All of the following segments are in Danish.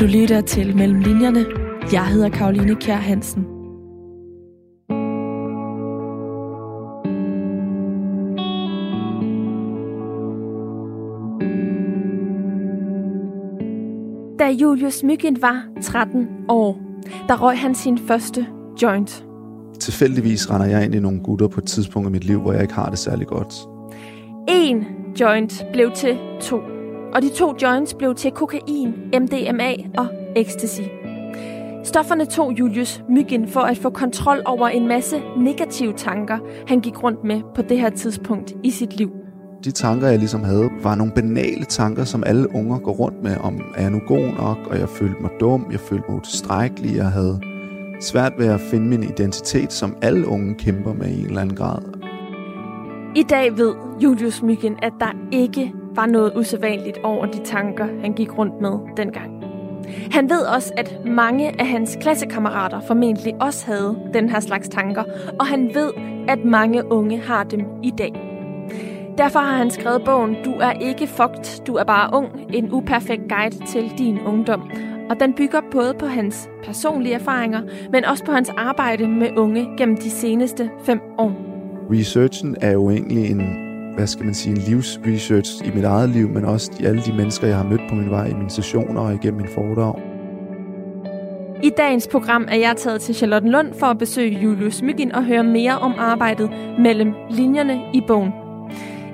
Du lytter til Mellem Linjerne. Jeg hedder Karoline Kjær Hansen. Da Julius Myggen var 13 år, der røg han sin første joint. Tilfældigvis render jeg ind i nogle gutter på et tidspunkt i mit liv, hvor jeg ikke har det særlig godt. En joint blev til to. Og de to joints blev til kokain, MDMA og ecstasy. Stofferne tog Julius Myggen for at få kontrol over en masse negative tanker, han gik rundt med på det her tidspunkt i sit liv. De tanker, jeg ligesom havde, var nogle banale tanker, som alle unger går rundt med, om er jeg nu god nok, og jeg følte mig dum, jeg følte mig utilstrækkelig, jeg havde svært ved at finde min identitet, som alle unge kæmper med i en eller anden grad. I dag ved Julius Myggen, at der ikke var noget usædvanligt over de tanker, han gik rundt med dengang. Han ved også, at mange af hans klassekammerater formentlig også havde den her slags tanker, og han ved, at mange unge har dem i dag. Derfor har han skrevet bogen Du er ikke fucked, du er bare ung, en uperfekt guide til din ungdom. Og den bygger både på hans personlige erfaringer, men også på hans arbejde med unge gennem de seneste fem år. Researchen er jo egentlig en, hvad skal man sige, en livsresearch i mit eget liv, men også i alle de mennesker, jeg har mødt på min vej i mine sessioner og igennem min foredrag. I dagens program er jeg taget til Charlottenlund for at besøge Julius Myggen og høre mere om arbejdet mellem linjerne i bogen.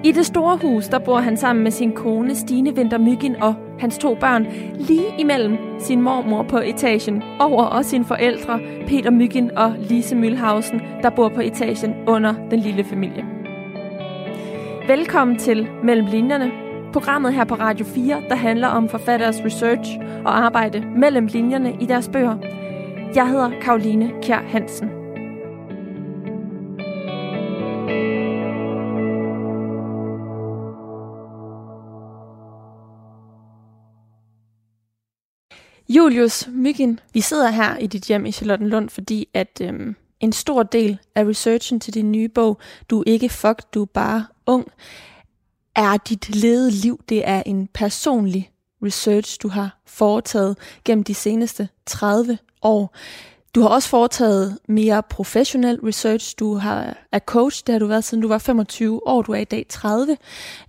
I det store hus, der bor han sammen med sin kone Stine Vinter Myggen og hans to børn, lige imellem sin mormor på etagen, over og sine forældre, Peter Myggen og Lise Mølhausen, der bor på etagen under den lille familie. Velkommen til Mellem Linjerne, programmet her på Radio 4, der handler om forfatteres research og arbejde mellem linjerne i deres bøger. Jeg hedder Karoline Kjær Hansen. Julius Myggen, vi sidder her i dit hjem i Charlottenlund, fordi at øhm, en stor del af researchen til din nye bog, Du er ikke fuck, du er bare ung, er dit levede liv. Det er en personlig research, du har foretaget gennem de seneste 30 år. Du har også foretaget mere professionel research. Du har, er coach, det har du været siden du var 25 år. Du er i dag 30.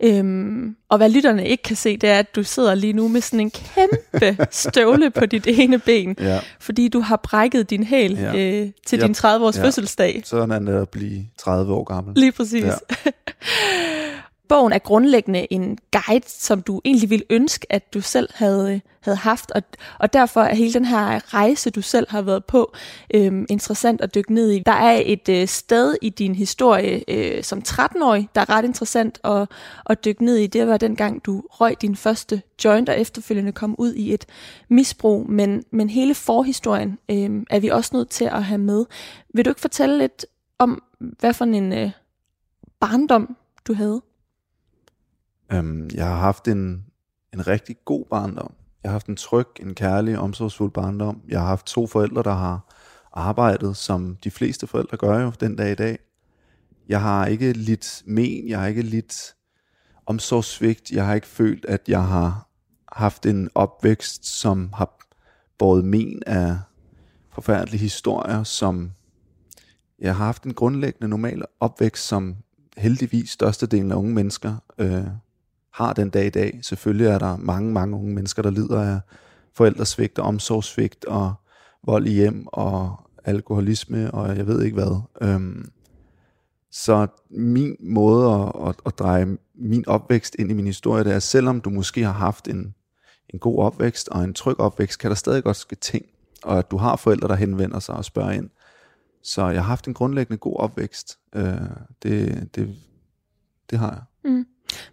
Øhm, og hvad lytterne ikke kan se, det er, at du sidder lige nu med sådan en kæmpe støvle på dit ene ben. Ja. Fordi du har brækket din hæl Ja. øh, til Ja. din 30-års Ja. fødselsdag. Sådan er det at blive 30 år gammel. Lige præcis. Ja. Bogen er grundlæggende en guide, som du egentlig ville ønske, at du selv havde, øh, havde haft, og, og derfor er hele den her rejse, du selv har været på, øhm, interessant at dykke ned i. Der er et øh, sted i din historie øh, som 13-årig, der er ret interessant at, at dykke ned i. Det var dengang, du røg din første joint, og efterfølgende kom ud i et misbrug, men, men hele forhistorien øh, er vi også nødt til at have med. Vil du ikke fortælle lidt om, hvad for en øh, barndom du havde? Øhm, jeg har haft en, en rigtig god barndom. Jeg har haft en tryg, en kærlig, omsorgsfuld barndom. Jeg har haft to forældre, der har arbejdet, som de fleste forældre gør jo den dag i dag. Jeg har ikke lidt men, jeg har ikke lidt omsorgssvigt. Jeg har ikke følt, at jeg har haft en opvækst, som har båret men af forfærdelige historier, som jeg har haft en grundlæggende normal opvækst, som heldigvis størstedelen af unge mennesker øh, har den dag i dag. Selvfølgelig er der mange, mange unge mennesker, der lider af forældresvigt og omsorgssvigt og vold i hjem og alkoholisme og jeg ved ikke hvad. Øhm, så min måde at, at, at dreje min opvækst ind i min historie, det er, selvom du måske har haft en, en god opvækst og en tryg opvækst, kan der stadig godt ske ting, og at du har forældre, der henvender sig og spørger ind. Så jeg har haft en grundlæggende god opvækst. Øh, det, det, det har jeg. Mm.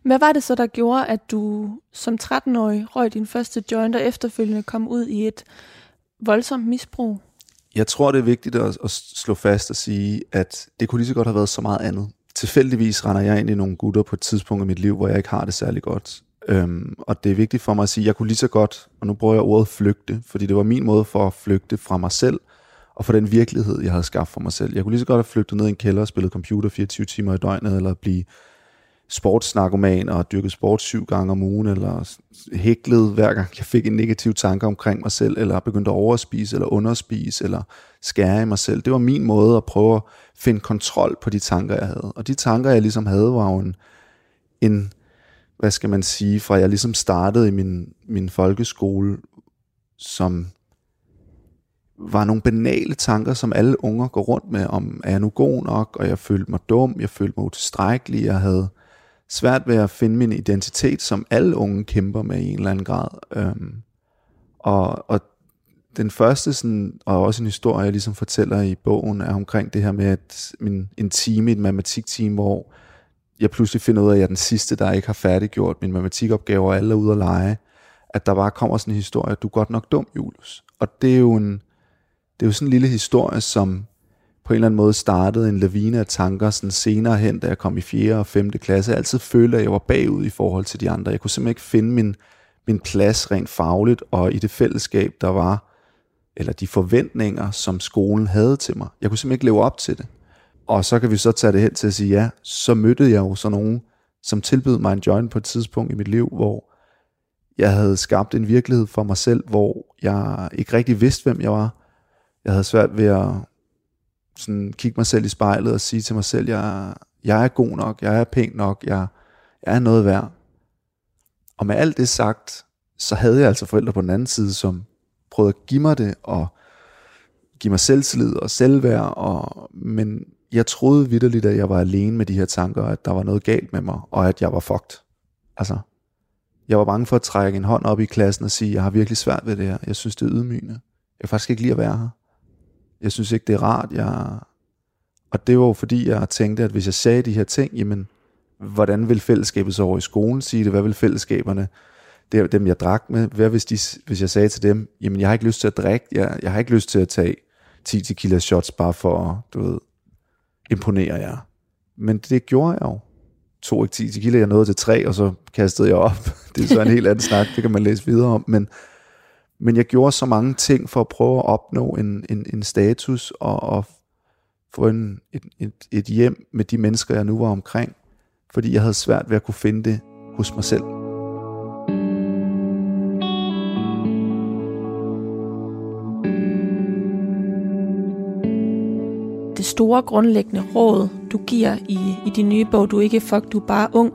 Hvad var det så, der gjorde, at du som 13-årig røg din første joint, og efterfølgende kom ud i et voldsomt misbrug? Jeg tror, det er vigtigt at, at slå fast og sige, at det kunne lige så godt have været så meget andet. Tilfældigvis render jeg ind i nogle gutter på et tidspunkt i mit liv, hvor jeg ikke har det særlig godt. Øhm, og det er vigtigt for mig at sige, at jeg kunne lige så godt, og nu bruger jeg ordet flygte, fordi det var min måde for at flygte fra mig selv, og for den virkelighed, jeg havde skabt for mig selv. Jeg kunne lige så godt have flygtet ned i en kælder og spillet computer 24 timer i døgnet, eller blive sportsnarkoman og dyrket sport syv gange om ugen, eller hæklet hver gang jeg fik en negativ tanke omkring mig selv, eller begyndte at overspise, eller underspise, eller skære i mig selv. Det var min måde at prøve at finde kontrol på de tanker, jeg havde. Og de tanker, jeg ligesom havde, var jo en, en hvad skal man sige, fra jeg ligesom startede i min, min folkeskole, som var nogle banale tanker, som alle unger går rundt med, om er jeg nu god nok, og jeg følte mig dum, jeg følte mig utilstrækkelig, jeg havde svært ved at finde min identitet, som alle unge kæmper med i en eller anden grad. Øhm, og, og den første, sådan, og også en historie, jeg ligesom fortæller i bogen, er omkring det her med at min, en time i et matematikteam, hvor jeg pludselig finder ud af, at jeg er den sidste, der ikke har færdiggjort min matematikopgave, og alle er ude at lege, at der bare kommer sådan en historie, at du er godt nok dum, Julius. Og det er jo en, det er jo sådan en lille historie, som på en eller anden måde startede en lavine af tanker sådan senere hen, da jeg kom i 4. og 5. klasse. Jeg altid følte, at jeg var bagud i forhold til de andre. Jeg kunne simpelthen ikke finde min, min plads rent fagligt, og i det fællesskab, der var, eller de forventninger, som skolen havde til mig. Jeg kunne simpelthen ikke leve op til det. Og så kan vi så tage det hen til at sige, ja, så mødte jeg jo sådan nogen, som tilbød mig en join på et tidspunkt i mit liv, hvor jeg havde skabt en virkelighed for mig selv, hvor jeg ikke rigtig vidste, hvem jeg var. Jeg havde svært ved at sådan kigge mig selv i spejlet og sige til mig selv, jeg, jeg er god nok, jeg er pæn nok, jeg, jeg er noget værd. Og med alt det sagt, så havde jeg altså forældre på den anden side, som prøvede at give mig det, og give mig selvtillid og selvværd, og, men jeg troede vidderligt, at jeg var alene med de her tanker, at der var noget galt med mig, og at jeg var fucked. Altså, jeg var bange for at trække en hånd op i klassen og sige, jeg har virkelig svært ved det her. Jeg synes, det er ydmygende. Jeg kan faktisk ikke lide at være her. Jeg synes ikke, det er rart. Jeg... Og det var jo fordi, jeg tænkte, at hvis jeg sagde de her ting, jamen, hvordan vil fællesskabet så over i skolen sige det? Hvad vil fællesskaberne, det er dem jeg drak med, hvad hvis, de, hvis jeg sagde til dem, jamen jeg har ikke lyst til at drikke, jeg, jeg har ikke lyst til at tage 10 tequila shots bare for, at, du ved, imponere jer. Men det gjorde jeg jo. To ikke 10 tequila, jeg nåede til tre, og så kastede jeg op. Det er så en helt anden snak, det kan man læse videre om. Men, men jeg gjorde så mange ting for at prøve at opnå en, en, en status og, og få en, et, et, et hjem med de mennesker, jeg nu var omkring. Fordi jeg havde svært ved at kunne finde det hos mig selv. det store grundlæggende råd, du giver i, i din nye bog, Du er ikke fuck, du er bare ung,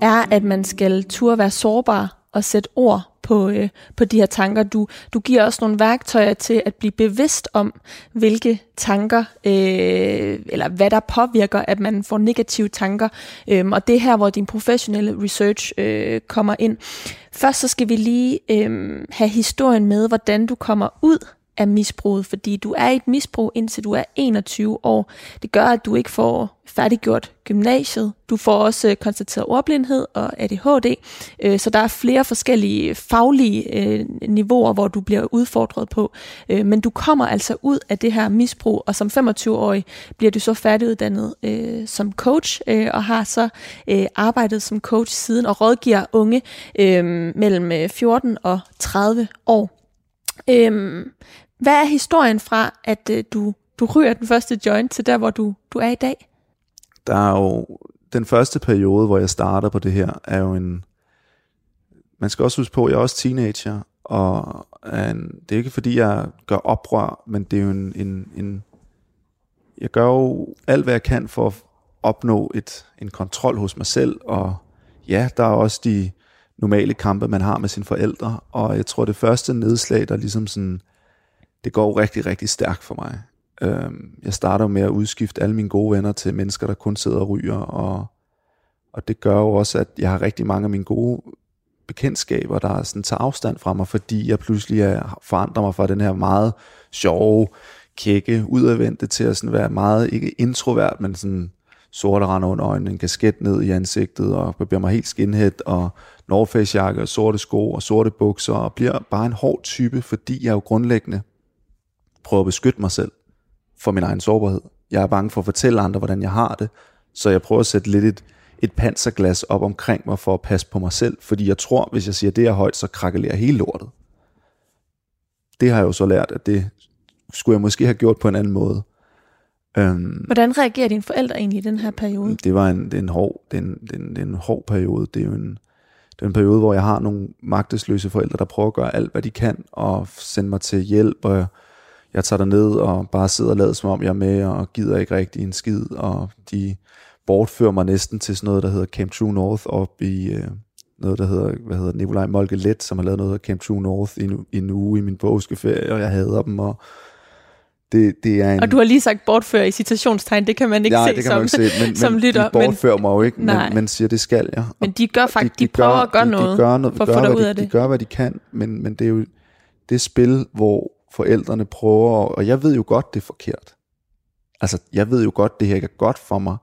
er, at man skal turde være sårbar og sætte ord på, øh, på de her tanker. Du, du giver også nogle værktøjer til at blive bevidst om, hvilke tanker, øh, eller hvad der påvirker, at man får negative tanker. Øh, og det er her, hvor din professionelle research øh, kommer ind. Først så skal vi lige øh, have historien med, hvordan du kommer ud af misbruget, fordi du er i et misbrug indtil du er 21 år. Det gør, at du ikke får færdiggjort gymnasiet. Du får også øh, konstateret ordblindhed og ADHD, øh, så der er flere forskellige faglige øh, niveauer, hvor du bliver udfordret på. Øh, men du kommer altså ud af det her misbrug, og som 25-årig bliver du så færdiguddannet øh, som coach, øh, og har så arbejdet som coach siden og rådgiver unge mellem 14 og 30 år. Øhm, hvad er historien fra, at øh, du, du ryger den første joint til der, hvor du, du er i dag? Der er jo den første periode, hvor jeg starter på det her, er jo en... Man skal også huske på, at jeg er også teenager, og en, det er ikke fordi, jeg gør oprør, men det er jo en, en, en... Jeg gør jo alt, hvad jeg kan for at opnå et, en kontrol hos mig selv, og ja, der er også de normale kampe, man har med sine forældre, og jeg tror, det første nedslag, der ligesom sådan det går rigtig, rigtig stærkt for mig. Øhm, jeg starter med at udskifte alle mine gode venner til mennesker, der kun sidder og ryger, og, og det gør jo også, at jeg har rigtig mange af mine gode bekendtskaber, der sådan tager afstand fra mig, fordi jeg pludselig er, forandrer mig fra den her meget sjove, kække, udadvendte til at sådan være meget, ikke introvert, men sådan sorte render under øjnene, en kasket ned i ansigtet, og bliver mig helt skinhead, og North Face jakke, og sorte sko, og sorte bukser, og bliver bare en hård type, fordi jeg jo grundlæggende prøver at beskytte mig selv for min egen sårbarhed. Jeg er bange for at fortælle andre, hvordan jeg har det, så jeg prøver at sætte lidt et, et panserglas op omkring mig for at passe på mig selv, fordi jeg tror, hvis jeg siger, det er højt, så krakelerer hele lortet. Det har jeg jo så lært, at det skulle jeg måske have gjort på en anden måde. Øhm, Hvordan reagerer dine forældre egentlig i den her periode? det var en, det er en, hård, det er en, det er en, det er en hård periode. Det er jo en, det er en periode, hvor jeg har nogle magtesløse forældre, der prøver at gøre alt, hvad de kan, og sende mig til hjælp, og jeg tager ned og bare sidder og lader, som om jeg er med, og gider ikke rigtig en skid, og de bortfører mig næsten til sådan noget, der hedder Camp True North, op i øh, noget, der hedder, hvad hedder det, Nikolaj Molke Let, som har lavet noget, hedder Camp True North i en, i en uge i min påskeferie, og jeg hader dem, og det, det er en... Og du har lige sagt bortføre i citationstegn, det kan man ikke Nej, se det kan som, man ikke se, men, som men lytter. de bortfører mig jo ikke, Nej. men, men siger, det skal jeg. Men de gør faktisk, de, de, gør- prøver at gøre de, noget, de gør noget for at gør, få dig ud de, af det. De gør, hvad de kan, men, men det er jo det spil, hvor forældrene prøver, og jeg ved jo godt, det er forkert. Altså, jeg ved jo godt, det her ikke er godt for mig,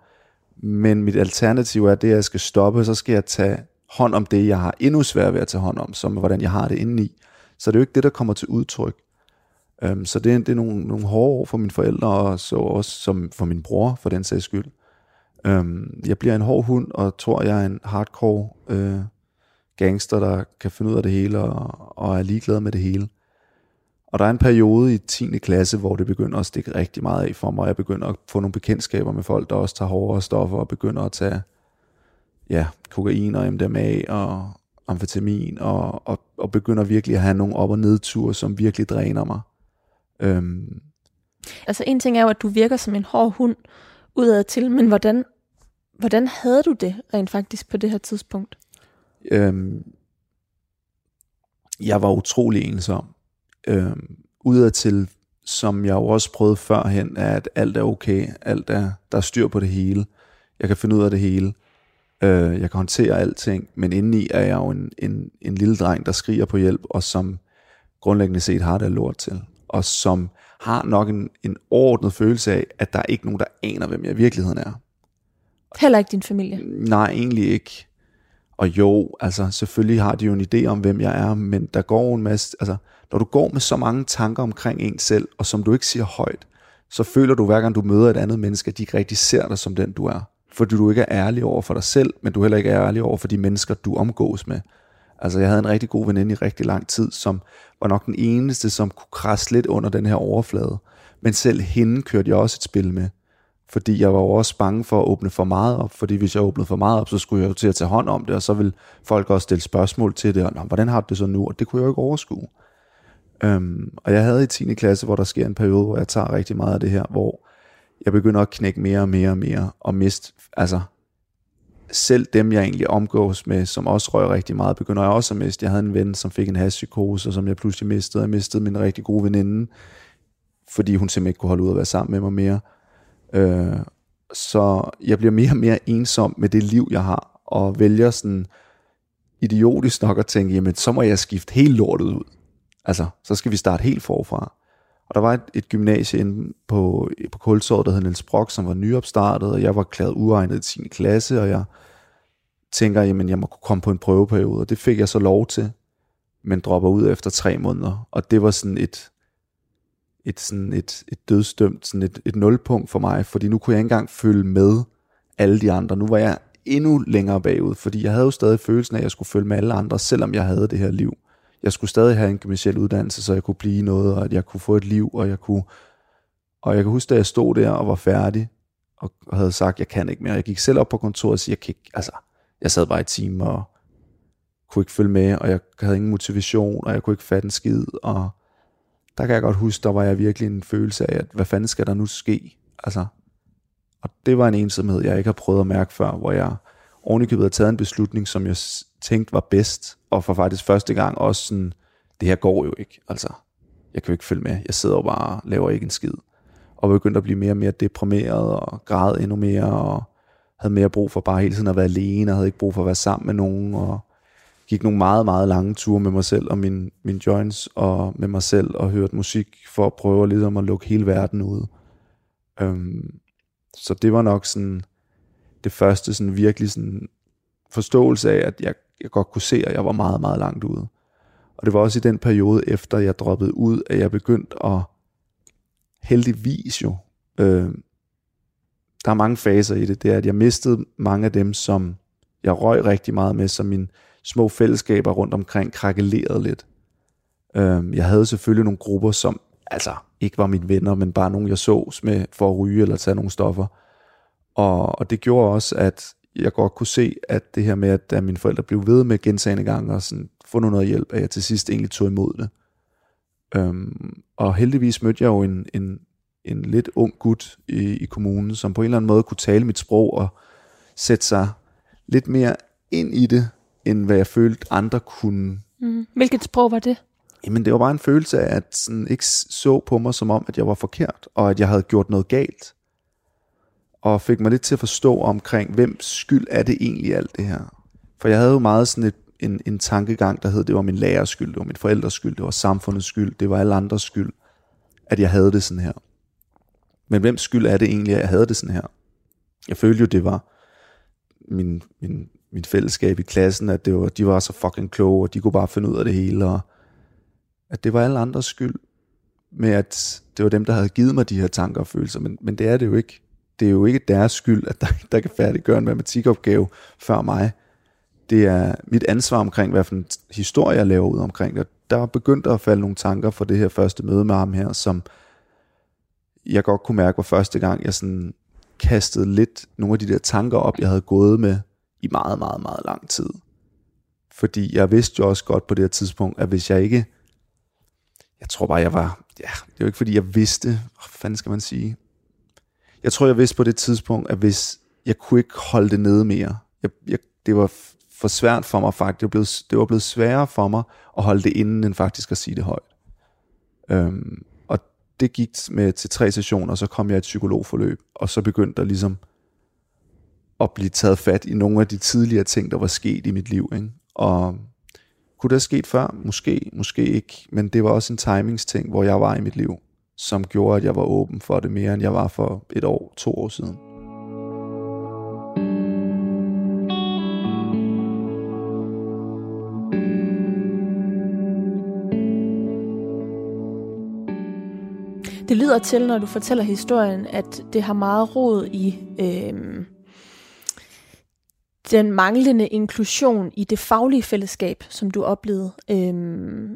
men mit alternativ er det, at jeg skal stoppe, så skal jeg tage hånd om det, jeg har endnu sværere ved at tage hånd om, som hvordan jeg har det indeni. Så det er jo ikke det, der kommer til udtryk. Um, så det er, det er nogle, nogle hårde år for mine forældre, og så også som for min bror, for den sags skyld. Um, jeg bliver en hård hund, og tror, jeg er en hardcore øh, gangster, der kan finde ud af det hele, og, og er ligeglad med det hele. Og der er en periode i 10. klasse, hvor det begynder at stikke rigtig meget af for mig, jeg begynder at få nogle bekendtskaber med folk, der også tager hårdere stoffer, og begynder at tage ja, kokain og MDMA og amfetamin, og, og, og begynder virkelig at have nogle op- og nedture, som virkelig dræner mig. Øhm, Altså en ting er jo, at du virker som en hård hund udad til, men hvordan, hvordan havde du det rent faktisk på det her tidspunkt? øhm, jeg var utrolig ensom. Øhm, udadtil, som jeg jo også prøvede førhen, er, at alt er okay, alt er, der er styr på det hele. Jeg kan finde ud af det hele. Øh, jeg kan håndtere alting, men indeni er jeg jo en, en, en lille dreng, der skriger på hjælp, og som grundlæggende set har det lort til. Og som har nok en, en overordnet følelse af, at der er ikke nogen, der aner, hvem jeg i virkeligheden er. Heller ikke din familie. Nej, egentlig ikke. Og jo, altså selvfølgelig har de jo en idé om, hvem jeg er, men der går en masse, altså når du går med så mange tanker omkring en selv, og som du ikke siger højt, så føler du hver gang du møder et andet menneske, at de ikke rigtig ser dig som den du er. Fordi du ikke er ærlig over for dig selv, men du heller ikke er ærlig over for de mennesker, du omgås med. Altså jeg havde en rigtig god veninde i rigtig lang tid, som var nok den eneste, som kunne krasse lidt under den her overflade. Men selv hende kørte jeg også et spil med. Fordi jeg var jo også bange for at åbne for meget op, fordi hvis jeg åbnede for meget op, så skulle jeg jo til at tage hånd om det, og så vil folk også stille spørgsmål til det, og Nå, hvordan har du det så nu? Og det kunne jeg jo ikke overskue. Øhm, og jeg havde i 10. klasse, hvor der sker en periode, hvor jeg tager rigtig meget af det her, hvor jeg begynder at knække mere og mere og mere, og miste, altså selv dem, jeg egentlig omgås med, som også røg rigtig meget, begynder jeg også at miste. Jeg havde en ven, som fik en hashpsykose, som jeg pludselig mistede. Jeg mistede min rigtig gode veninde, fordi hun simpelthen ikke kunne holde ud at være sammen med mig mere. Øh, så jeg bliver mere og mere ensom med det liv, jeg har, og vælger sådan idiotisk nok at tænke, jamen så må jeg skifte helt lortet ud. Altså, så skal vi starte helt forfra. Og der var et, et gymnasie inde på, på Kulsåret, der hed Niels Brock, som var nyopstartet, og jeg var klædt uegnet i 10. klasse, og jeg tænker, jamen jeg må kunne komme på en prøveperiode, og det fik jeg så lov til, men dropper ud efter tre måneder. Og det var sådan et, et, sådan et, et dødstømt, sådan et, et nulpunkt for mig, fordi nu kunne jeg ikke engang følge med alle de andre. Nu var jeg endnu længere bagud, fordi jeg havde jo stadig følelsen af, at jeg skulle følge med alle andre, selvom jeg havde det her liv. Jeg skulle stadig have en gymnasiel uddannelse, så jeg kunne blive noget, og at jeg kunne få et liv, og jeg kunne... Og jeg kan huske, da jeg stod der og var færdig, og havde sagt, jeg kan ikke mere. Jeg gik selv op på kontoret og sagde, jeg kan ikke, altså, jeg sad bare i time og kunne ikke følge med, og jeg havde ingen motivation, og jeg kunne ikke fatte en skid, og der kan jeg godt huske, der var jeg virkelig en følelse af, at hvad fanden skal der nu ske? Altså, og det var en ensomhed, jeg ikke har prøvet at mærke før, hvor jeg ovenikøbet havde taget en beslutning, som jeg tænkte var bedst, og for faktisk første gang også sådan, det her går jo ikke, altså, jeg kan jo ikke følge med, jeg sidder jo bare og laver ikke en skid, og begyndte at blive mere og mere deprimeret, og græd endnu mere, og havde mere brug for bare hele tiden at være alene, og havde ikke brug for at være sammen med nogen, og gik nogle meget, meget lange ture med mig selv og min, min joints, og med mig selv, og hørte musik for at prøve ligesom at lukke hele verden ud. Øhm, så det var nok sådan det første sådan virkelig sådan forståelse af, at jeg, jeg godt kunne se, at jeg var meget, meget langt ude. Og det var også i den periode, efter jeg droppede ud, at jeg begyndte at heldigvis jo, øh, der er mange faser i det, det er, at jeg mistede mange af dem, som jeg røg rigtig meget med, som mine små fællesskaber rundt omkring krakkelerede lidt. Øh, jeg havde selvfølgelig nogle grupper, som altså ikke var mine venner, men bare nogen, jeg sås med for at ryge eller tage nogle stoffer. Og, og det gjorde også, at jeg godt kunne se, at det her med, at da mine forældre blev ved med gentagende gange og sådan, få noget hjælp, at jeg til sidst egentlig tog imod det. Øhm, og heldigvis mødte jeg jo en, en, en lidt ung gut i, i kommunen, som på en eller anden måde kunne tale mit sprog og sætte sig lidt mere ind i det, end hvad jeg følte andre kunne. Mm. Hvilket sprog var det? Jamen det var bare en følelse af, at sådan ikke så på mig som om, at jeg var forkert, og at jeg havde gjort noget galt. Og fik mig lidt til at forstå omkring, hvem skyld er det egentlig alt det her. For jeg havde jo meget sådan et, en, en tankegang, der hed, det var min lærers skyld, det var min forældres skyld, det var samfundets skyld, det var alle andres skyld, at jeg havde det sådan her. Men hvem skyld er det egentlig, at jeg havde det sådan her? Jeg følte jo, det var min, min, min fællesskab i klassen, at det var, de var så fucking kloge, og de kunne bare finde ud af det hele, og at det var alle andres skyld, med at det var dem, der havde givet mig de her tanker og følelser, men, men det er det jo ikke. Det er jo ikke deres skyld, at der, der kan færdiggøre en matematikopgave før mig. Det er mit ansvar omkring, hvad for en historie jeg laver ud omkring det. Der er begyndt at falde nogle tanker for det her første møde med ham her, som jeg godt kunne mærke var første gang, jeg sådan kastede lidt nogle af de der tanker op, jeg havde gået med i meget, meget, meget lang tid. Fordi jeg vidste jo også godt på det her tidspunkt, at hvis jeg ikke jeg tror bare, jeg var, ja, det er jo ikke fordi, jeg vidste, hvad fanden skal man sige? Jeg tror, jeg vidste på det tidspunkt, at hvis jeg kunne ikke holde det nede mere, jeg, jeg, det var for svært for mig faktisk, det var, blevet, det var blevet sværere for mig at holde det inden, end faktisk at sige det højt. Øhm, og det gik med til tre sessioner, og så kom jeg i et psykologforløb, og så begyndte der ligesom at blive taget fat i nogle af de tidligere ting, der var sket i mit liv. Ikke? Og kunne det have sket før? Måske, måske ikke. Men det var også en timingsting, hvor jeg var i mit liv, som gjorde, at jeg var åben for det mere, end jeg var for et år, to år siden. Det lyder til, når du fortæller historien, at det har meget rod i øh, den manglende inklusion i det faglige fællesskab, som du oplevede. Øh,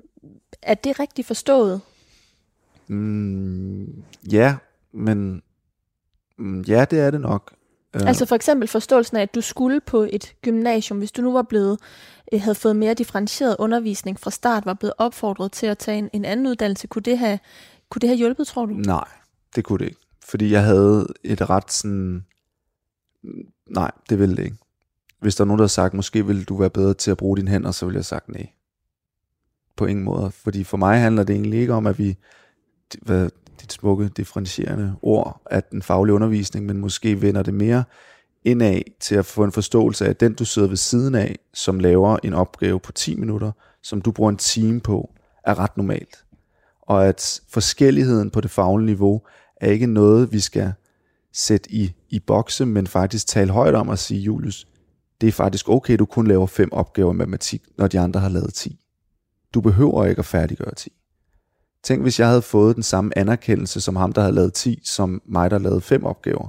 er det rigtigt forstået? Mm, ja, men mm, ja, det er det nok. Øh. Altså for eksempel forståelsen af, at du skulle på et gymnasium, hvis du nu var blevet, øh, havde fået mere differentieret undervisning fra start, var blevet opfordret til at tage en, en anden uddannelse, kunne det, have, kunne det have hjulpet, tror du? Nej, det kunne det ikke. Fordi jeg havde et ret sådan... Nej, det ville det ikke. Hvis der er nogen, der har sagt, måske vil du være bedre til at bruge dine hænder, så vil jeg have sagt nej. På ingen måde. Fordi for mig handler det egentlig ikke om, at vi, hvad, dit smukke differentierende ord, at den faglige undervisning, men måske vender det mere indad til at få en forståelse af, at den du sidder ved siden af, som laver en opgave på 10 minutter, som du bruger en time på, er ret normalt. Og at forskelligheden på det faglige niveau er ikke noget, vi skal sætte i, i bokse, men faktisk tale højt om at sige, Julius, det er faktisk okay, du kun laver fem opgaver i matematik, når de andre har lavet 10. Du behøver ikke at færdiggøre 10. Tænk, hvis jeg havde fået den samme anerkendelse som ham, der havde lavet 10, som mig, der lavede fem opgaver.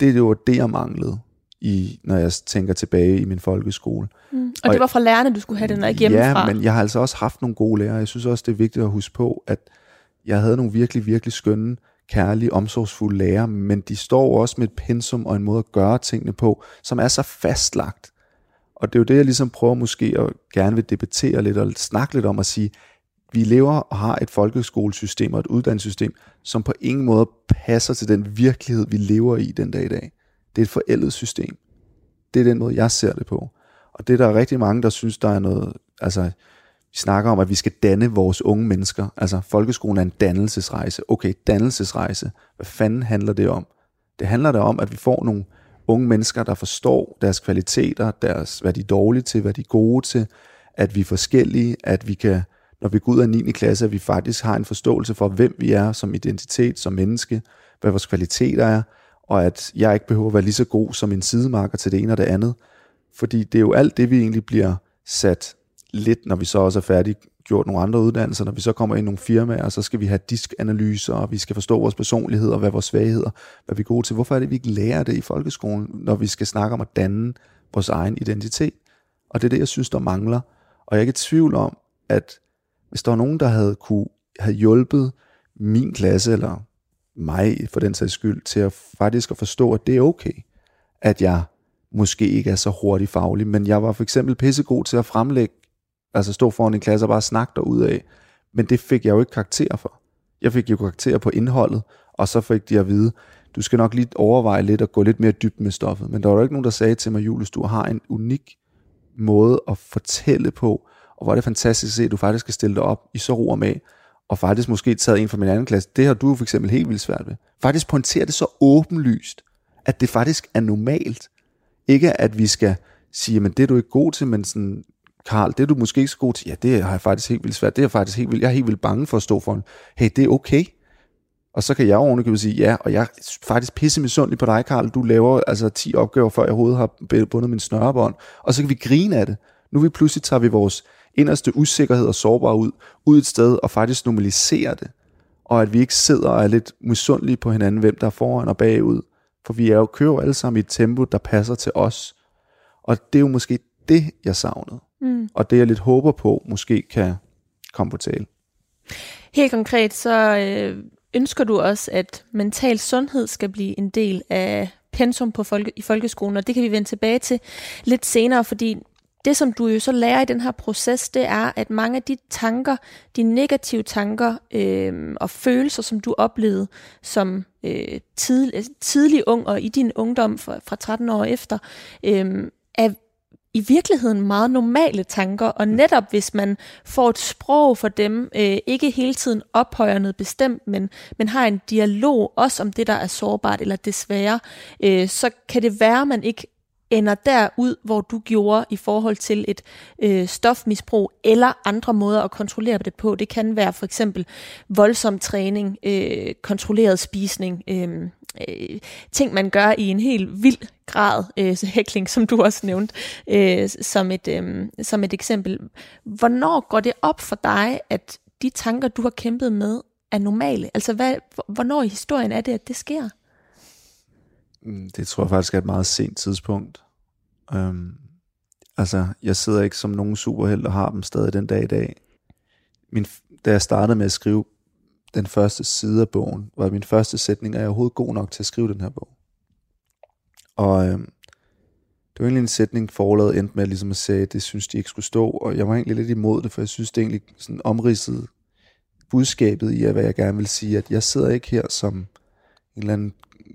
Det, det var det, jeg manglede, i, når jeg tænker tilbage i min folkeskole. Mm. Og, og det var fra lærerne, du skulle have den der hjemmefra? Ja, men jeg har altså også haft nogle gode lærere. Jeg synes også, det er vigtigt at huske på, at jeg havde nogle virkelig, virkelig skønne kærlige, omsorgsfulde lærer, men de står også med et pensum og en måde at gøre tingene på, som er så fastlagt. Og det er jo det, jeg ligesom prøver måske at gerne vil debattere lidt og snakke lidt om at sige, vi lever og har et folkeskolesystem og et uddannelsessystem, som på ingen måde passer til den virkelighed, vi lever i den dag i dag. Det er et forældet system. Det er den måde, jeg ser det på. Og det der er der rigtig mange, der synes, der er noget, altså vi snakker om, at vi skal danne vores unge mennesker. Altså, folkeskolen er en dannelsesrejse. Okay, dannelsesrejse. Hvad fanden handler det om? Det handler der om, at vi får nogle unge mennesker, der forstår deres kvaliteter, deres, hvad de er dårlige til, hvad de er gode til, at vi er forskellige, at vi kan, når vi går ud af 9. klasse, at vi faktisk har en forståelse for, hvem vi er som identitet, som menneske, hvad vores kvaliteter er, og at jeg ikke behøver at være lige så god som en sidemarker til det ene og det andet. Fordi det er jo alt det, vi egentlig bliver sat lidt, når vi så også er færdige gjort nogle andre uddannelser, når vi så kommer ind i nogle firmaer, så skal vi have diskanalyser, og vi skal forstå vores personlighed, og hvad vores svagheder, hvad vi er gode til. Hvorfor er det, vi ikke lærer det i folkeskolen, når vi skal snakke om at danne vores egen identitet? Og det er det, jeg synes, der mangler. Og jeg er ikke i tvivl om, at hvis der var nogen, der havde kunne havde hjulpet min klasse, eller mig for den sags skyld, til at faktisk at forstå, at det er okay, at jeg måske ikke er så hurtig faglig, men jeg var for eksempel pissegod til at fremlægge, altså stå foran en klasse og bare snakke ud af, men det fik jeg jo ikke karakter for. Jeg fik jo karakter på indholdet, og så fik de at vide, du skal nok lige overveje lidt og gå lidt mere dybt med stoffet. Men der var jo ikke nogen, der sagde til mig, Julius, du har en unik måde at fortælle på, og hvor er det fantastisk at se, at du faktisk skal stille dig op i så ro og med, og faktisk måske taget en fra min anden klasse. Det har du for eksempel helt vildt svært ved. Faktisk pointerer det så åbenlyst, at det faktisk er normalt. Ikke at vi skal sige, men det er du ikke god til, men sådan, Karl, det er du måske ikke så god til. Ja, det har jeg faktisk helt vildt svært. Det er faktisk helt vildt. Jeg er helt vildt bange for at stå foran. Hey, det er okay. Og så kan jeg ovenikøbet sige, ja, og jeg er faktisk pisse misundelig på dig, Karl. Du laver altså 10 opgaver, før jeg overhovedet har bundet min snørebånd. Og så kan vi grine af det. Nu vi pludselig tager vi vores inderste usikkerhed og sårbar ud, ud et sted og faktisk normaliserer det. Og at vi ikke sidder og er lidt misundelige på hinanden, hvem der er foran og bagud. For vi er jo kører alle sammen i et tempo, der passer til os. Og det er jo måske det, jeg savnede. Mm. Og det, jeg lidt håber på, måske kan komme på tale. Helt konkret, så øh, ønsker du også, at mental sundhed skal blive en del af pensum på folke, i folkeskolen, og det kan vi vende tilbage til lidt senere, fordi det, som du jo så lærer i den her proces, det er, at mange af de tanker, de negative tanker øh, og følelser, som du oplevede som øh, tid, tidlig ung og i din ungdom fra, fra 13 år efter, øh, er i virkeligheden meget normale tanker, og netop hvis man får et sprog for dem, øh, ikke hele tiden ophøjer noget bestemt, men, men har en dialog også om det, der er sårbart eller desværre, øh, så kan det være, at man ikke ender derud, hvor du gjorde i forhold til et øh, stofmisbrug eller andre måder at kontrollere det på. Det kan være for eksempel voldsom træning, øh, kontrolleret spisning, øh, øh, ting man gør i en helt vild grad, øh, hækling, som du også nævnte, øh, som, et, øh, som et eksempel. Hvornår går det op for dig, at de tanker, du har kæmpet med, er normale? Altså, hvad, hvornår i historien er det, at det sker? Mm, det tror jeg faktisk er et meget sent tidspunkt. Øhm, altså, jeg sidder ikke som nogen superheld og har dem stadig den dag i dag. Min, da jeg startede med at skrive den første side af bogen, var min første sætning, er jeg overhovedet god nok til at skrive den her bog? Og øhm, det var egentlig en sætning, forladet endte med ligesom at sige, at det synes de ikke skulle stå, og jeg var egentlig lidt imod det, for jeg synes det egentlig sådan omridsede budskabet i, hvad jeg gerne vil sige, at jeg sidder ikke her som en eller anden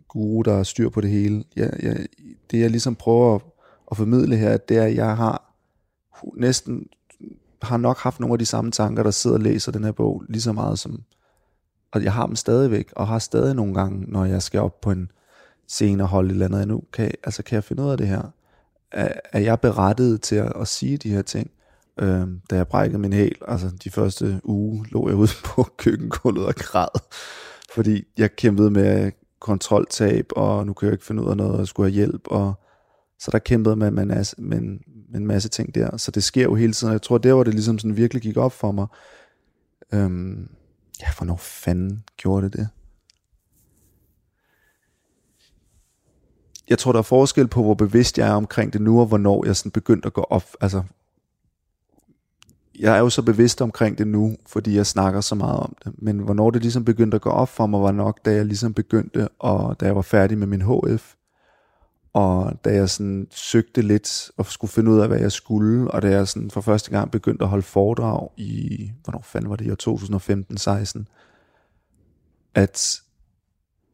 guru, der har styr på det hele. Jeg, jeg, det jeg ligesom prøver at, at formidle her, det er, at jeg har næsten har nok haft nogle af de samme tanker, der sidder og læser den her bog, lige så meget som, og jeg har dem stadigvæk, og har stadig nogle gange, når jeg skal op på en scene og holde et eller andet, nu kan, altså, kan jeg finde ud af det her? Er, er jeg berettiget til at, at sige de her ting? Øh, da jeg brækkede min hæl, altså de første uge, lå jeg ude på køkkengulvet og græd, fordi jeg kæmpede med kontroltab, og nu kan jeg ikke finde ud af noget, og skulle have hjælp, og så der kæmpede med, med, med, med, med en masse ting der, så det sker jo hele tiden, jeg tror, der var det ligesom sådan virkelig gik op for mig, øhm, ja, hvornår fanden gjorde det det? Jeg tror, der er forskel på, hvor bevidst jeg er omkring det nu, og hvornår jeg sådan begyndte at gå op. Altså, jeg er jo så bevidst omkring det nu, fordi jeg snakker så meget om det. Men hvornår det ligesom begyndte at gå op for mig, var nok, da jeg ligesom begyndte, og da jeg var færdig med min HF, og da jeg sådan søgte lidt og skulle finde ud af, hvad jeg skulle, og da jeg sådan for første gang begyndte at holde foredrag i, hvornår fanden var det, i 2015-16, at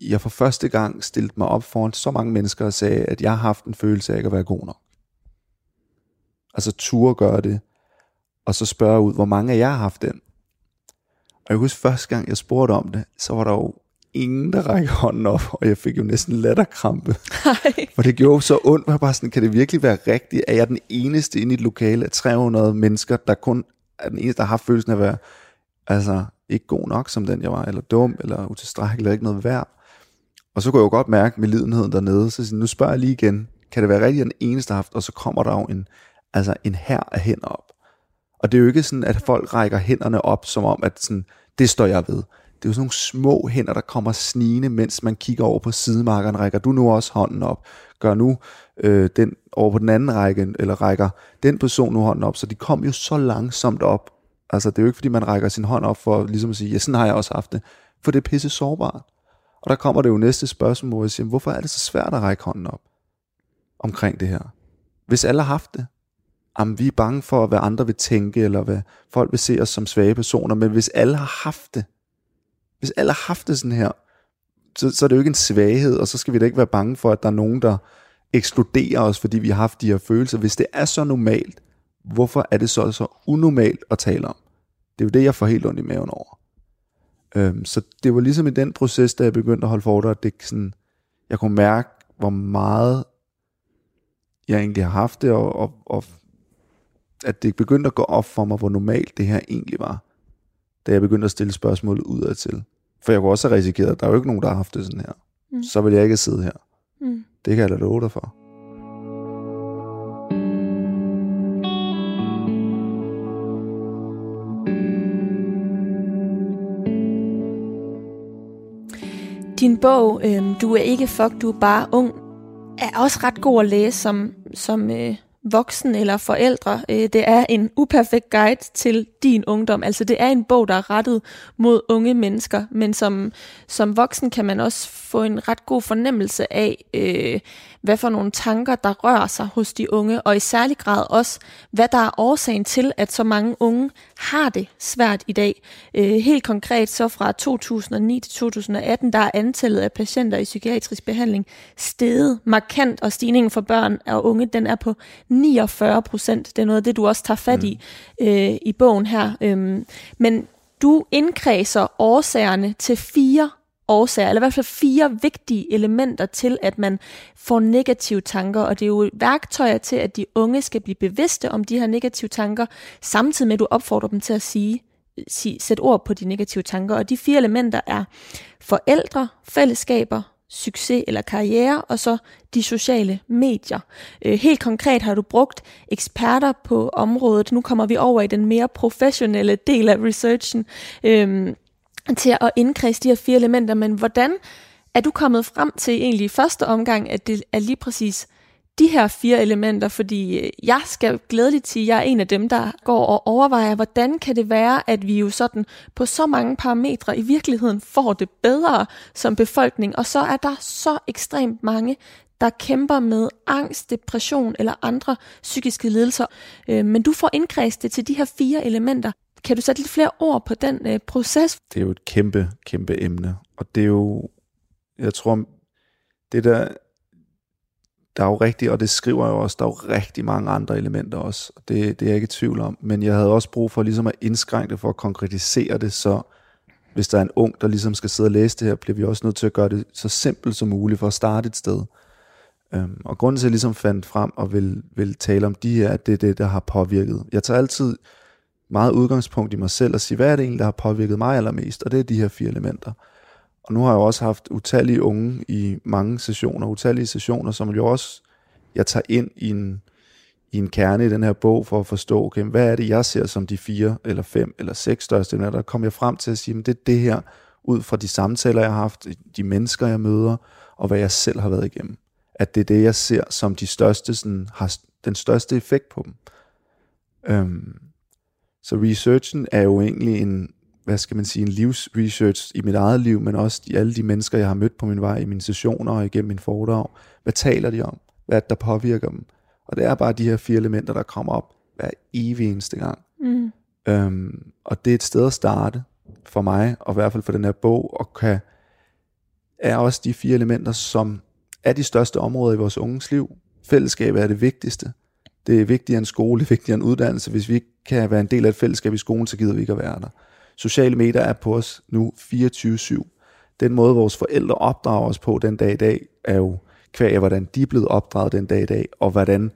jeg for første gang stillede mig op foran så mange mennesker og sagde, at jeg har haft en følelse af ikke at være god nok. Altså turde gøre det, og så spørge ud, hvor mange af jer har haft den. Og jeg husker første gang, jeg spurgte om det, så var der jo ingen, der rækker hånden op, og jeg fik jo næsten latterkrampe. For det gjorde så ondt, var bare sådan, kan det virkelig være rigtigt? Er jeg den eneste inde i et lokale af 300 mennesker, der kun er den eneste, der har følelsen af at være, altså, ikke god nok som den jeg var, eller dum, eller utilstrækkelig, eller ikke noget værd. Og så kunne jeg jo godt mærke med lidenheden dernede, så siger, nu spørger jeg lige igen, kan det være rigtigt, at den eneste har haft, og så kommer der jo en, altså en her af hænder op. Og det er jo ikke sådan, at folk rækker hænderne op, som om, at sådan, det står jeg ved. Det er jo sådan nogle små hænder, der kommer snigende, mens man kigger over på sidemarkeren. Rækker du nu også hånden op? Gør nu øh, den over på den anden række, eller rækker den person nu hånden op? Så de kom jo så langsomt op, Altså, det er jo ikke, fordi man rækker sin hånd op for ligesom at sige, ja, sådan har jeg også haft det. For det er pisse sårbart. Og der kommer det jo næste spørgsmål, hvor jeg siger, hvorfor er det så svært at række hånden op omkring det her? Hvis alle har haft det, jamen, vi er bange for, hvad andre vil tænke, eller hvad folk vil se os som svage personer, men hvis alle har haft det, hvis alle har haft det sådan her, så, så er det jo ikke en svaghed, og så skal vi da ikke være bange for, at der er nogen, der ekskluderer os, fordi vi har haft de her følelser. Hvis det er så normalt, hvorfor er det så så unormalt at tale om? Det er jo det, jeg får helt ondt i maven over. Øhm, så det var ligesom i den proces, da jeg begyndte at holde for at det sådan, jeg kunne mærke, hvor meget jeg egentlig har haft det, og, og, og at det begyndte at gå op for mig, hvor normalt det her egentlig var, da jeg begyndte at stille spørgsmål udad til. For jeg kunne også have risikeret, at der er jo ikke nogen, der har haft det sådan her. Mm. Så vil jeg ikke sidde her. Mm. Det kan jeg da love dig for. Din bog, øh, Du er ikke fuck, du er bare ung, er også ret god at læse som, som øh, voksen eller forældre. Øh, det er en uperfekt guide til din ungdom. Altså det er en bog, der er rettet mod unge mennesker, men som, som voksen kan man også få en ret god fornemmelse af, øh, hvad for nogle tanker, der rører sig hos de unge, og i særlig grad også, hvad der er årsagen til, at så mange unge har det svært i dag. Øh, helt konkret så fra 2009 til 2018, der er antallet af patienter i psykiatrisk behandling steget markant, og stigningen for børn og unge, den er på 49 procent. Det er noget af det, du også tager fat i mm. øh, i bogen her. Øhm, men du indkredser årsagerne til fire årsager, eller i hvert fald fire vigtige elementer til, at man får negative tanker, og det er jo værktøjer til, at de unge skal blive bevidste om de her negative tanker, samtidig med, at du opfordrer dem til at sige, sige sætte ord på de negative tanker. Og de fire elementer er forældre, fællesskaber, succes eller karriere, og så de sociale medier. Øh, helt konkret har du brugt eksperter på området. Nu kommer vi over i den mere professionelle del af researchen. øhm, til at indkredse de her fire elementer, men hvordan er du kommet frem til egentlig i første omgang, at det er lige præcis de her fire elementer, fordi øh, jeg skal glædeligt sige, at jeg er en af dem, der går og overvejer, hvordan kan det være, at vi jo sådan på så mange parametre i virkeligheden får det bedre som befolkning, og så er der så ekstremt mange, der kæmper med angst, depression eller andre psykiske lidelser. Øh, men du får indkredset det til de her fire elementer. Kan du sætte lidt flere ord på den øh, proces? Det er jo et kæmpe, kæmpe emne. Og det er jo, jeg tror, det der, der er jo rigtig, og det skriver jeg jo også, der er jo rigtig mange andre elementer også. Det, det er jeg ikke i tvivl om. Men jeg havde også brug for ligesom at indskrænke det, for at konkretisere det, så hvis der er en ung, der ligesom skal sidde og læse det her, bliver vi også nødt til at gøre det så simpelt som muligt for at starte et sted. Um, og grunden til, at jeg ligesom fandt frem og vil, vil tale om de her, at det er det, der har påvirket. Jeg tager altid meget udgangspunkt i mig selv og siger, hvad er det egentlig, der har påvirket mig allermest? Og det er de her fire elementer. Og nu har jeg også haft utallige unge i mange sessioner, utallige sessioner, som jo også, jeg tager ind i en, i en kerne i den her bog for at forstå, okay, hvad er det, jeg ser som de fire, eller fem, eller seks største elementer. Der kommer jeg frem til at sige, at det er det her, ud fra de samtaler, jeg har haft, de mennesker, jeg møder, og hvad jeg selv har været igennem. At det er det, jeg ser som de største, sådan, har den største effekt på dem. Øhm, så researchen er jo egentlig en, hvad skal man sige, en livsresearch i mit eget liv, men også de, alle de mennesker, jeg har mødt på min vej i mine sessioner og igennem min foredrag. Hvad taler de om? Hvad der påvirker dem? Og det er bare de her fire elementer, der kommer op hver evig eneste gang. Mm. Øhm, og det er et sted at starte for mig, og i hvert fald for den her bog, og kan, er også de fire elementer, som er de største områder i vores unges liv. Fællesskabet er det vigtigste. Det er vigtigere end skole, det er vigtigere end uddannelse. Hvis vi ikke kan være en del af et fællesskab i skolen, så gider vi ikke at være der. Sociale medier er på os nu 24-7. Den måde, vores forældre opdrager os på den dag i dag, er jo kvæg af, hvordan de er blevet opdraget den dag i dag, og hvordan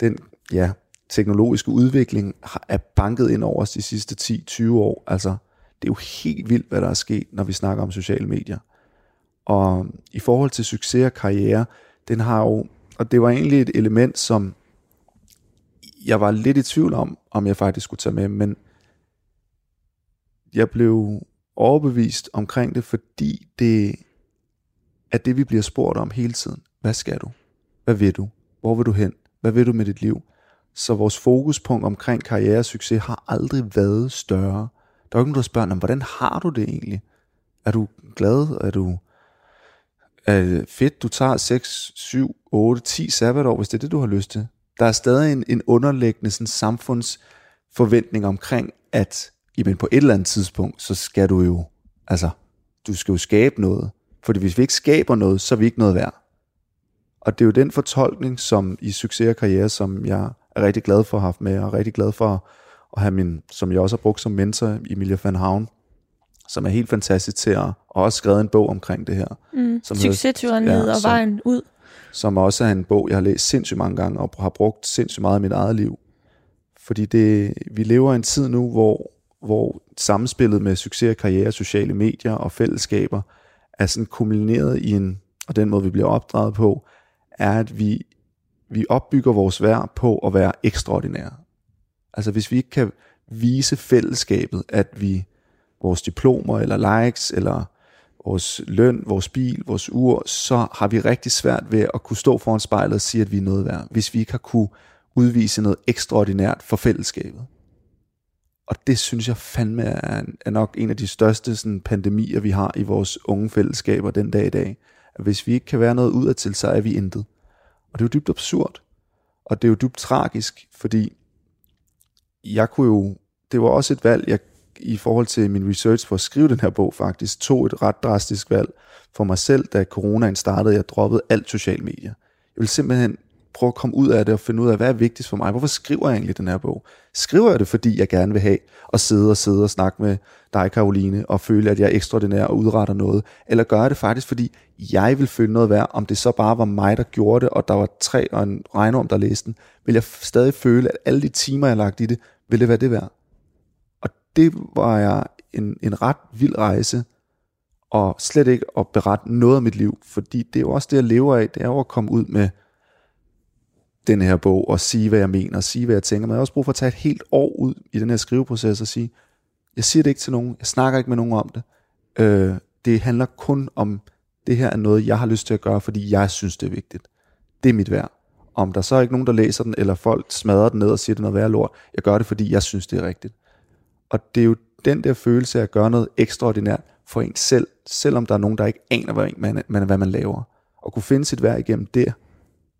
den ja, teknologiske udvikling er banket ind over os de sidste 10-20 år. Altså, det er jo helt vildt, hvad der er sket, når vi snakker om sociale medier. Og i forhold til succes og karriere, den har jo, og det var egentlig et element, som jeg var lidt i tvivl om, om jeg faktisk skulle tage med, men jeg blev overbevist omkring det, fordi det er det, vi bliver spurgt om hele tiden. Hvad skal du? Hvad vil du? Hvor vil du hen? Hvad vil du med dit liv? Så vores fokuspunkt omkring karrieresucces har aldrig været større. Der er jo ikke nogen, der spørger, hvordan har du det egentlig? Er du glad? Er du er det fedt, du tager 6, 7, 8, 10 sabbatår, hvis det er det, du har lyst til? Der er stadig en, en underliggende sådan, samfundsforventning omkring, at jamen, på et eller andet tidspunkt, så skal du jo, altså, du skal jo skabe noget. Fordi hvis vi ikke skaber noget, så er vi ikke noget værd. Og det er jo den fortolkning, som i succes og karriere, som jeg er rigtig glad for at have haft med, og rigtig glad for at have min, som jeg også har brugt som mentor, Emilia van Havn, som er helt fantastisk til at, og også skrevet en bog omkring det her. Mm. Som Succesturen ja, og som, vejen ud. Som også er en bog, jeg har læst sindssygt mange gange, og har brugt sindssygt meget i mit eget liv. Fordi det, vi lever i en tid nu, hvor, hvor samspillet med succes, karriere, sociale medier og fællesskaber er sådan kombineret i en, og den måde vi bliver opdraget på, er at vi, vi opbygger vores værd på at være ekstraordinære. Altså hvis vi ikke kan vise fællesskabet, at vi vores diplomer eller likes eller vores løn, vores bil, vores ur, så har vi rigtig svært ved at kunne stå foran spejlet og sige, at vi er noget værd, hvis vi ikke har kunne udvise noget ekstraordinært for fællesskabet. Og det synes jeg fandme er, er nok en af de største sådan, pandemier, vi har i vores unge fællesskaber den dag i dag. At hvis vi ikke kan være noget udadtil, så er vi intet. Og det er jo dybt absurd. Og det er jo dybt tragisk, fordi jeg kunne jo, det var også et valg, jeg i forhold til min research for at skrive den her bog faktisk, tog et ret drastisk valg for mig selv, da coronaen startede. Jeg droppede alt social medier. Jeg ville simpelthen prøve at komme ud af det og finde ud af, hvad er vigtigst for mig? Hvorfor skriver jeg egentlig den her bog? Skriver jeg det, fordi jeg gerne vil have at sidde og sidde og snakke med dig, Karoline, og føle, at jeg er ekstraordinær og udretter noget? Eller gør jeg det faktisk, fordi jeg vil føle noget værd, om det så bare var mig, der gjorde det, og der var tre og en regnorm, der læste den? Vil jeg stadig føle, at alle de timer, jeg har lagt i det, vil det være det værd? det var jeg en, en ret vild rejse, og slet ikke at berette noget af mit liv, fordi det er jo også det, jeg lever af, det er jo at komme ud med den her bog, og sige, hvad jeg mener, og sige, hvad jeg tænker, men jeg har også brug for at tage et helt år ud i den her skriveproces, og sige, jeg siger det ikke til nogen, jeg snakker ikke med nogen om det, øh, det handler kun om, det her er noget, jeg har lyst til at gøre, fordi jeg synes, det er vigtigt. Det er mit værd. Om der så er ikke nogen, der læser den, eller folk smadrer den ned og siger, det er noget værd lort, jeg gør det, fordi jeg synes, det er rigtigt. Og det er jo den der følelse af at gøre noget ekstraordinært for en selv, selvom der er nogen, der ikke aner, hvad man, man, hvad man laver. Og kunne finde sit værd igennem det,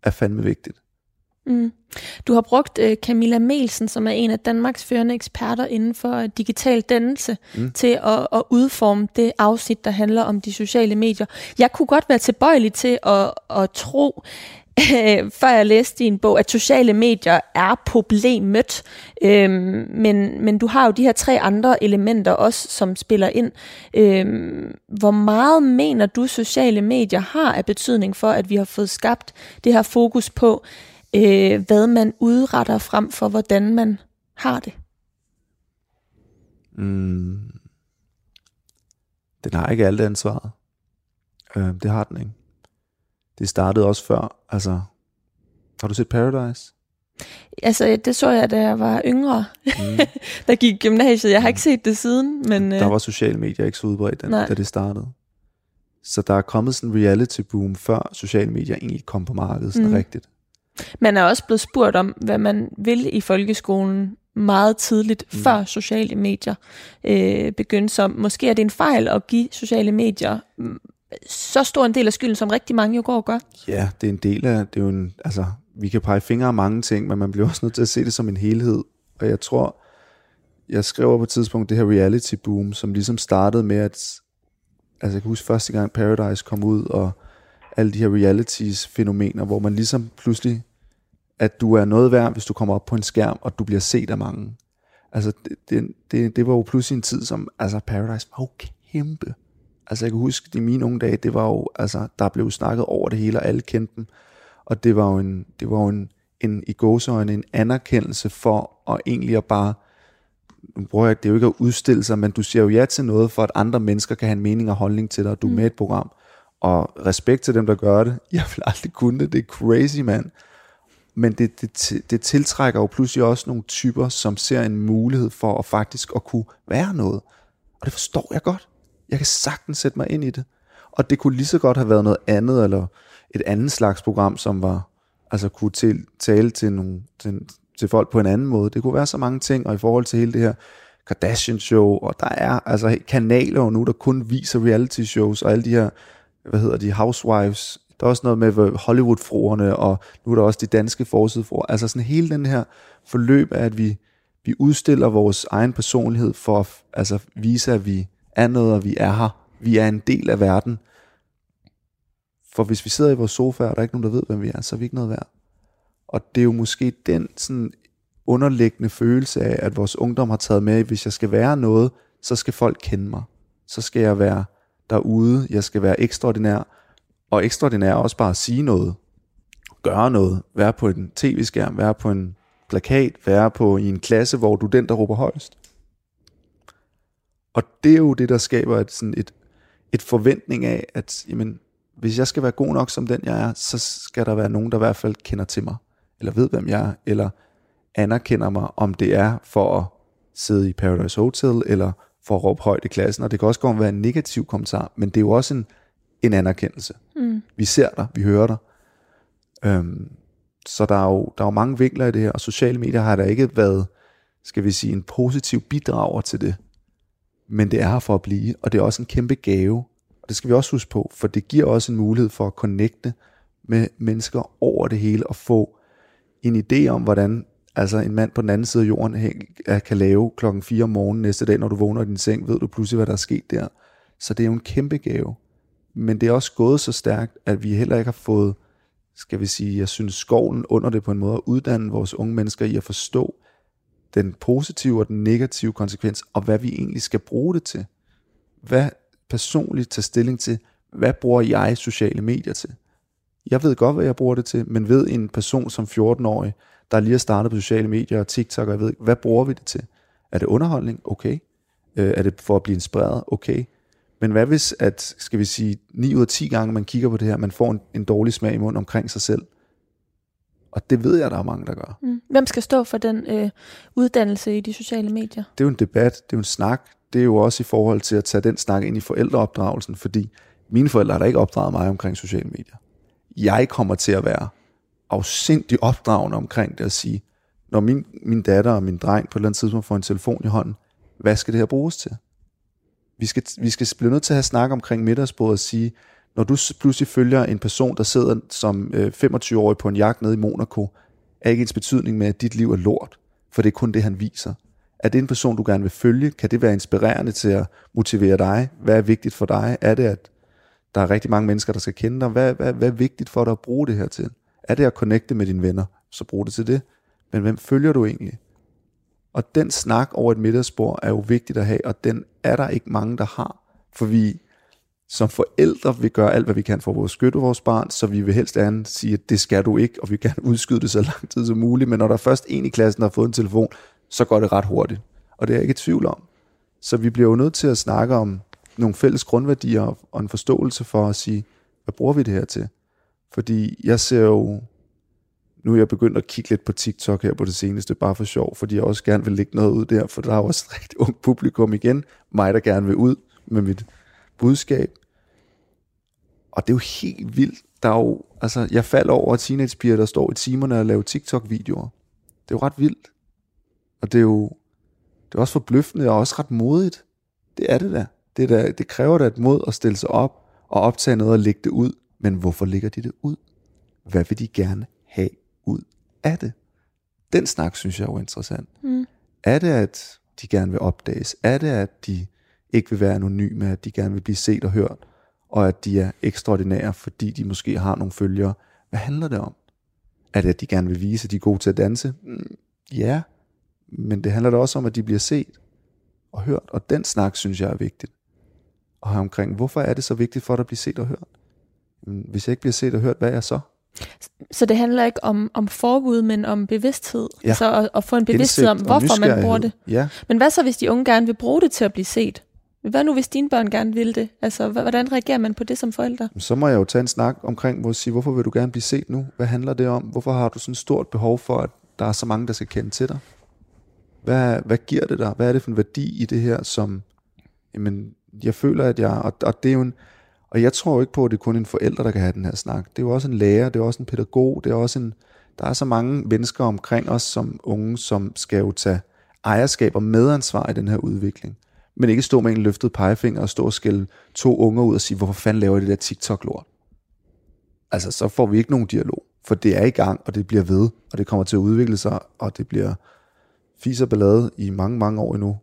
er fandme vigtigt. Mm. Du har brugt uh, Camilla Melsen, som er en af Danmarks førende eksperter inden for digital dannelse, mm. til at, at udforme det afsnit, der handler om de sociale medier. Jeg kunne godt være tilbøjelig til at, at tro, før jeg læste din bog, at sociale medier er problemet. Øhm, men, men du har jo de her tre andre elementer også, som spiller ind. Øhm, hvor meget mener du, sociale medier har af betydning for, at vi har fået skabt det her fokus på, øh, hvad man udretter frem for, hvordan man har det? Mm. Den har ikke alt ansvaret. Øh, det har den ikke. Det startede også før. Altså, har du set Paradise? Altså, det så jeg, da jeg var yngre, mm. der gik gymnasiet. Jeg har ikke set det siden, men... Der øh, var sociale medier ikke så udbredt, da, da det startede. Så der er kommet sådan en reality boom, før sociale medier egentlig kom på markedet sådan mm. rigtigt. Man er også blevet spurgt om, hvad man vil i folkeskolen meget tidligt, mm. før sociale medier øh, begyndte. Så måske er det en fejl at give sociale medier så stor en del af skylden, som rigtig mange jo går og gør. Ja, det er en del af, det er jo en, altså, vi kan pege fingre af mange ting, men man bliver også nødt til at se det som en helhed. Og jeg tror, jeg skrev på et tidspunkt det her reality boom, som ligesom startede med, at, altså jeg kan huske første gang Paradise kom ud, og alle de her realities fænomener, hvor man ligesom pludselig, at du er noget værd, hvis du kommer op på en skærm, og du bliver set af mange. Altså, det, det, det, det var jo pludselig en tid, som, altså Paradise var jo kæmpe. Altså jeg kan huske, de mine unge dage, det var jo, altså der blev snakket over det hele, og alle kendte dem. Og det var jo en, det var jo en, en i gåsøjne, en anerkendelse for at egentlig at bare, nu bruger jeg det er jo ikke at udstille sig, men du siger jo ja til noget, for at andre mennesker kan have en mening og holdning til dig, og du er mm. med et program. Og respekt til dem, der gør det. Jeg vil aldrig kunne det, det er crazy, mand. Men det, det, det tiltrækker jo pludselig også nogle typer, som ser en mulighed for at faktisk at kunne være noget. Og det forstår jeg godt. Jeg kan sagtens sætte mig ind i det. Og det kunne lige så godt have været noget andet, eller et andet slags program, som var, altså kunne til, tale til, nogle, til, til folk på en anden måde. Det kunne være så mange ting, og i forhold til hele det her Kardashian-show, og der er altså kanaler nu, der kun viser reality-shows, og alle de her, hvad hedder de, housewives, der er også noget med Hollywood-fruerne, og nu er der også de danske forsidefruer. Altså sådan hele den her forløb af, at vi, vi udstiller vores egen personlighed for at altså, vise, at vi er noget, og vi er her. Vi er en del af verden. For hvis vi sidder i vores sofa, og der er ikke nogen, der ved, hvem vi er, så er vi ikke noget værd. Og det er jo måske den sådan underliggende følelse af, at vores ungdom har taget med, hvis jeg skal være noget, så skal folk kende mig. Så skal jeg være derude, jeg skal være ekstraordinær, og ekstraordinær er også bare at sige noget, gøre noget, være på en tv-skærm, være på en plakat, være på i en klasse, hvor du er den, der råber højst. Og det er jo det, der skaber et, sådan et, et forventning af, at jamen, hvis jeg skal være god nok som den, jeg er, så skal der være nogen, der i hvert fald kender til mig, eller ved, hvem jeg er, eller anerkender mig, om det er for at sidde i Paradise Hotel, eller for at råbe højt i klassen. Og det kan også godt være en negativ kommentar, men det er jo også en, en anerkendelse. Mm. Vi ser dig, vi hører dig. Øhm, så der er, jo, der er jo mange vinkler i det her, og sociale medier har der ikke været, skal vi sige, en positiv bidrager til det. Men det er her for at blive, og det er også en kæmpe gave. Og det skal vi også huske på, for det giver også en mulighed for at connecte med mennesker over det hele, og få en idé om, hvordan altså en mand på den anden side af jorden kan lave klokken 4 om morgenen næste dag, når du vågner i din seng, ved du pludselig, hvad der er sket der. Så det er jo en kæmpe gave. Men det er også gået så stærkt, at vi heller ikke har fået, skal vi sige, jeg synes skoven under det på en måde, at uddanne vores unge mennesker i at forstå den positive og den negative konsekvens, og hvad vi egentlig skal bruge det til. Hvad personligt tage stilling til, hvad bruger jeg sociale medier til? Jeg ved godt, hvad jeg bruger det til, men ved en person som 14-årig, der lige har startet på sociale medier og TikTok, og jeg ved hvad bruger vi det til? Er det underholdning? Okay. Øh, er det for at blive inspireret? Okay. Men hvad hvis, at, skal vi sige, 9 ud af 10 gange, man kigger på det her, man får en, en dårlig smag i munden omkring sig selv? Og det ved jeg, der er mange, der gør. Mm. Hvem skal stå for den øh, uddannelse i de sociale medier? Det er jo en debat, det er jo en snak. Det er jo også i forhold til at tage den snak ind i forældreopdragelsen, fordi mine forældre har da ikke opdraget mig omkring sociale medier. Jeg kommer til at være afsindig opdragende omkring det at sige, når min, min datter og min dreng på et eller andet tidspunkt får en telefon i hånden, hvad skal det her bruges til? Vi skal, vi skal blive nødt til at have snak omkring middagsbordet og sige, når du pludselig følger en person, der sidder som øh, 25-årig på en jagt nede i Monaco, er ikke ens betydning med, at dit liv er lort, for det er kun det, han viser. Er det en person, du gerne vil følge? Kan det være inspirerende til at motivere dig? Hvad er vigtigt for dig? Er det, at der er rigtig mange mennesker, der skal kende dig? Hvad, hvad, hvad er vigtigt for dig at bruge det her til? Er det at connecte med dine venner, så brug det til det. Men hvem følger du egentlig? Og den snak over et middagsbord er jo vigtigt at have, og den er der ikke mange, der har. For vi som forældre vil gøre alt, hvad vi kan for at beskytte vores barn, så vi vil helst andet sige, at det skal du ikke, og vi kan udskyde det så lang tid som muligt. Men når der er først en i klassen, der har fået en telefon, så går det ret hurtigt. Og det er jeg ikke i tvivl om. Så vi bliver jo nødt til at snakke om nogle fælles grundværdier og en forståelse for at sige, hvad bruger vi det her til? Fordi jeg ser jo, nu er jeg begyndt at kigge lidt på TikTok her på det seneste, bare for sjov, fordi jeg også gerne vil lægge noget ud der, for der er også et rigtig ung publikum igen, mig der gerne vil ud med mit budskab. Og det er jo helt vildt. Der er jo, altså, jeg falder over teenagepiger, der står i timerne og laver TikTok-videoer. Det er jo ret vildt. Og det er jo det er også forbløffende og også ret modigt. Det er det da. Det, der, det kræver da et mod at stille sig op og optage noget og lægge det ud. Men hvorfor lægger de det ud? Hvad vil de gerne have ud af det? Den snak synes jeg er jo interessant. Mm. Er det, at de gerne vil opdages? Er det, at de ikke vil være anonyme, at de gerne vil blive set og hørt, og at de er ekstraordinære, fordi de måske har nogle følgere? Hvad handler det om? Er det, at de gerne vil vise, at de er gode til at danse? Mm, ja, men det handler da også om, at de bliver set og hørt, og den snak synes jeg er vigtigt. Og omkring, hvorfor er det så vigtigt for dig at blive set og hørt? Hvis jeg ikke bliver set og hørt, hvad er jeg så? Så det handler ikke om, om forbud, men om bevidsthed. Ja. Så at, at få en bevidsthed om, hvorfor man bruger det. Ja. Men hvad så, hvis de unge gerne vil bruge det til at blive set? Hvad nu, hvis dine børn gerne vil det? Altså, hvordan reagerer man på det som forældre? Så må jeg jo tage en snak omkring, hvor sige, hvorfor vil du gerne blive set nu? Hvad handler det om? Hvorfor har du sådan et stort behov for, at der er så mange, der skal kende til dig? Hvad, hvad giver det dig? Hvad er det for en værdi i det her, som, jamen, jeg føler, at jeg, og, og det er jo en, og jeg tror ikke på, at det er kun en forælder, der kan have den her snak. Det er jo også en lærer, det er også en pædagog, det er også en, Der er så mange mennesker omkring os som unge, som skal jo tage ejerskab og medansvar i den her udvikling. Men ikke stå med en løftet pegefinger og stå og skælde to unger ud og sige, hvorfor fanden laver I det der TikTok-lort? Altså, så får vi ikke nogen dialog. For det er i gang, og det bliver ved, og det kommer til at udvikle sig, og det bliver fis og ballade i mange, mange år endnu.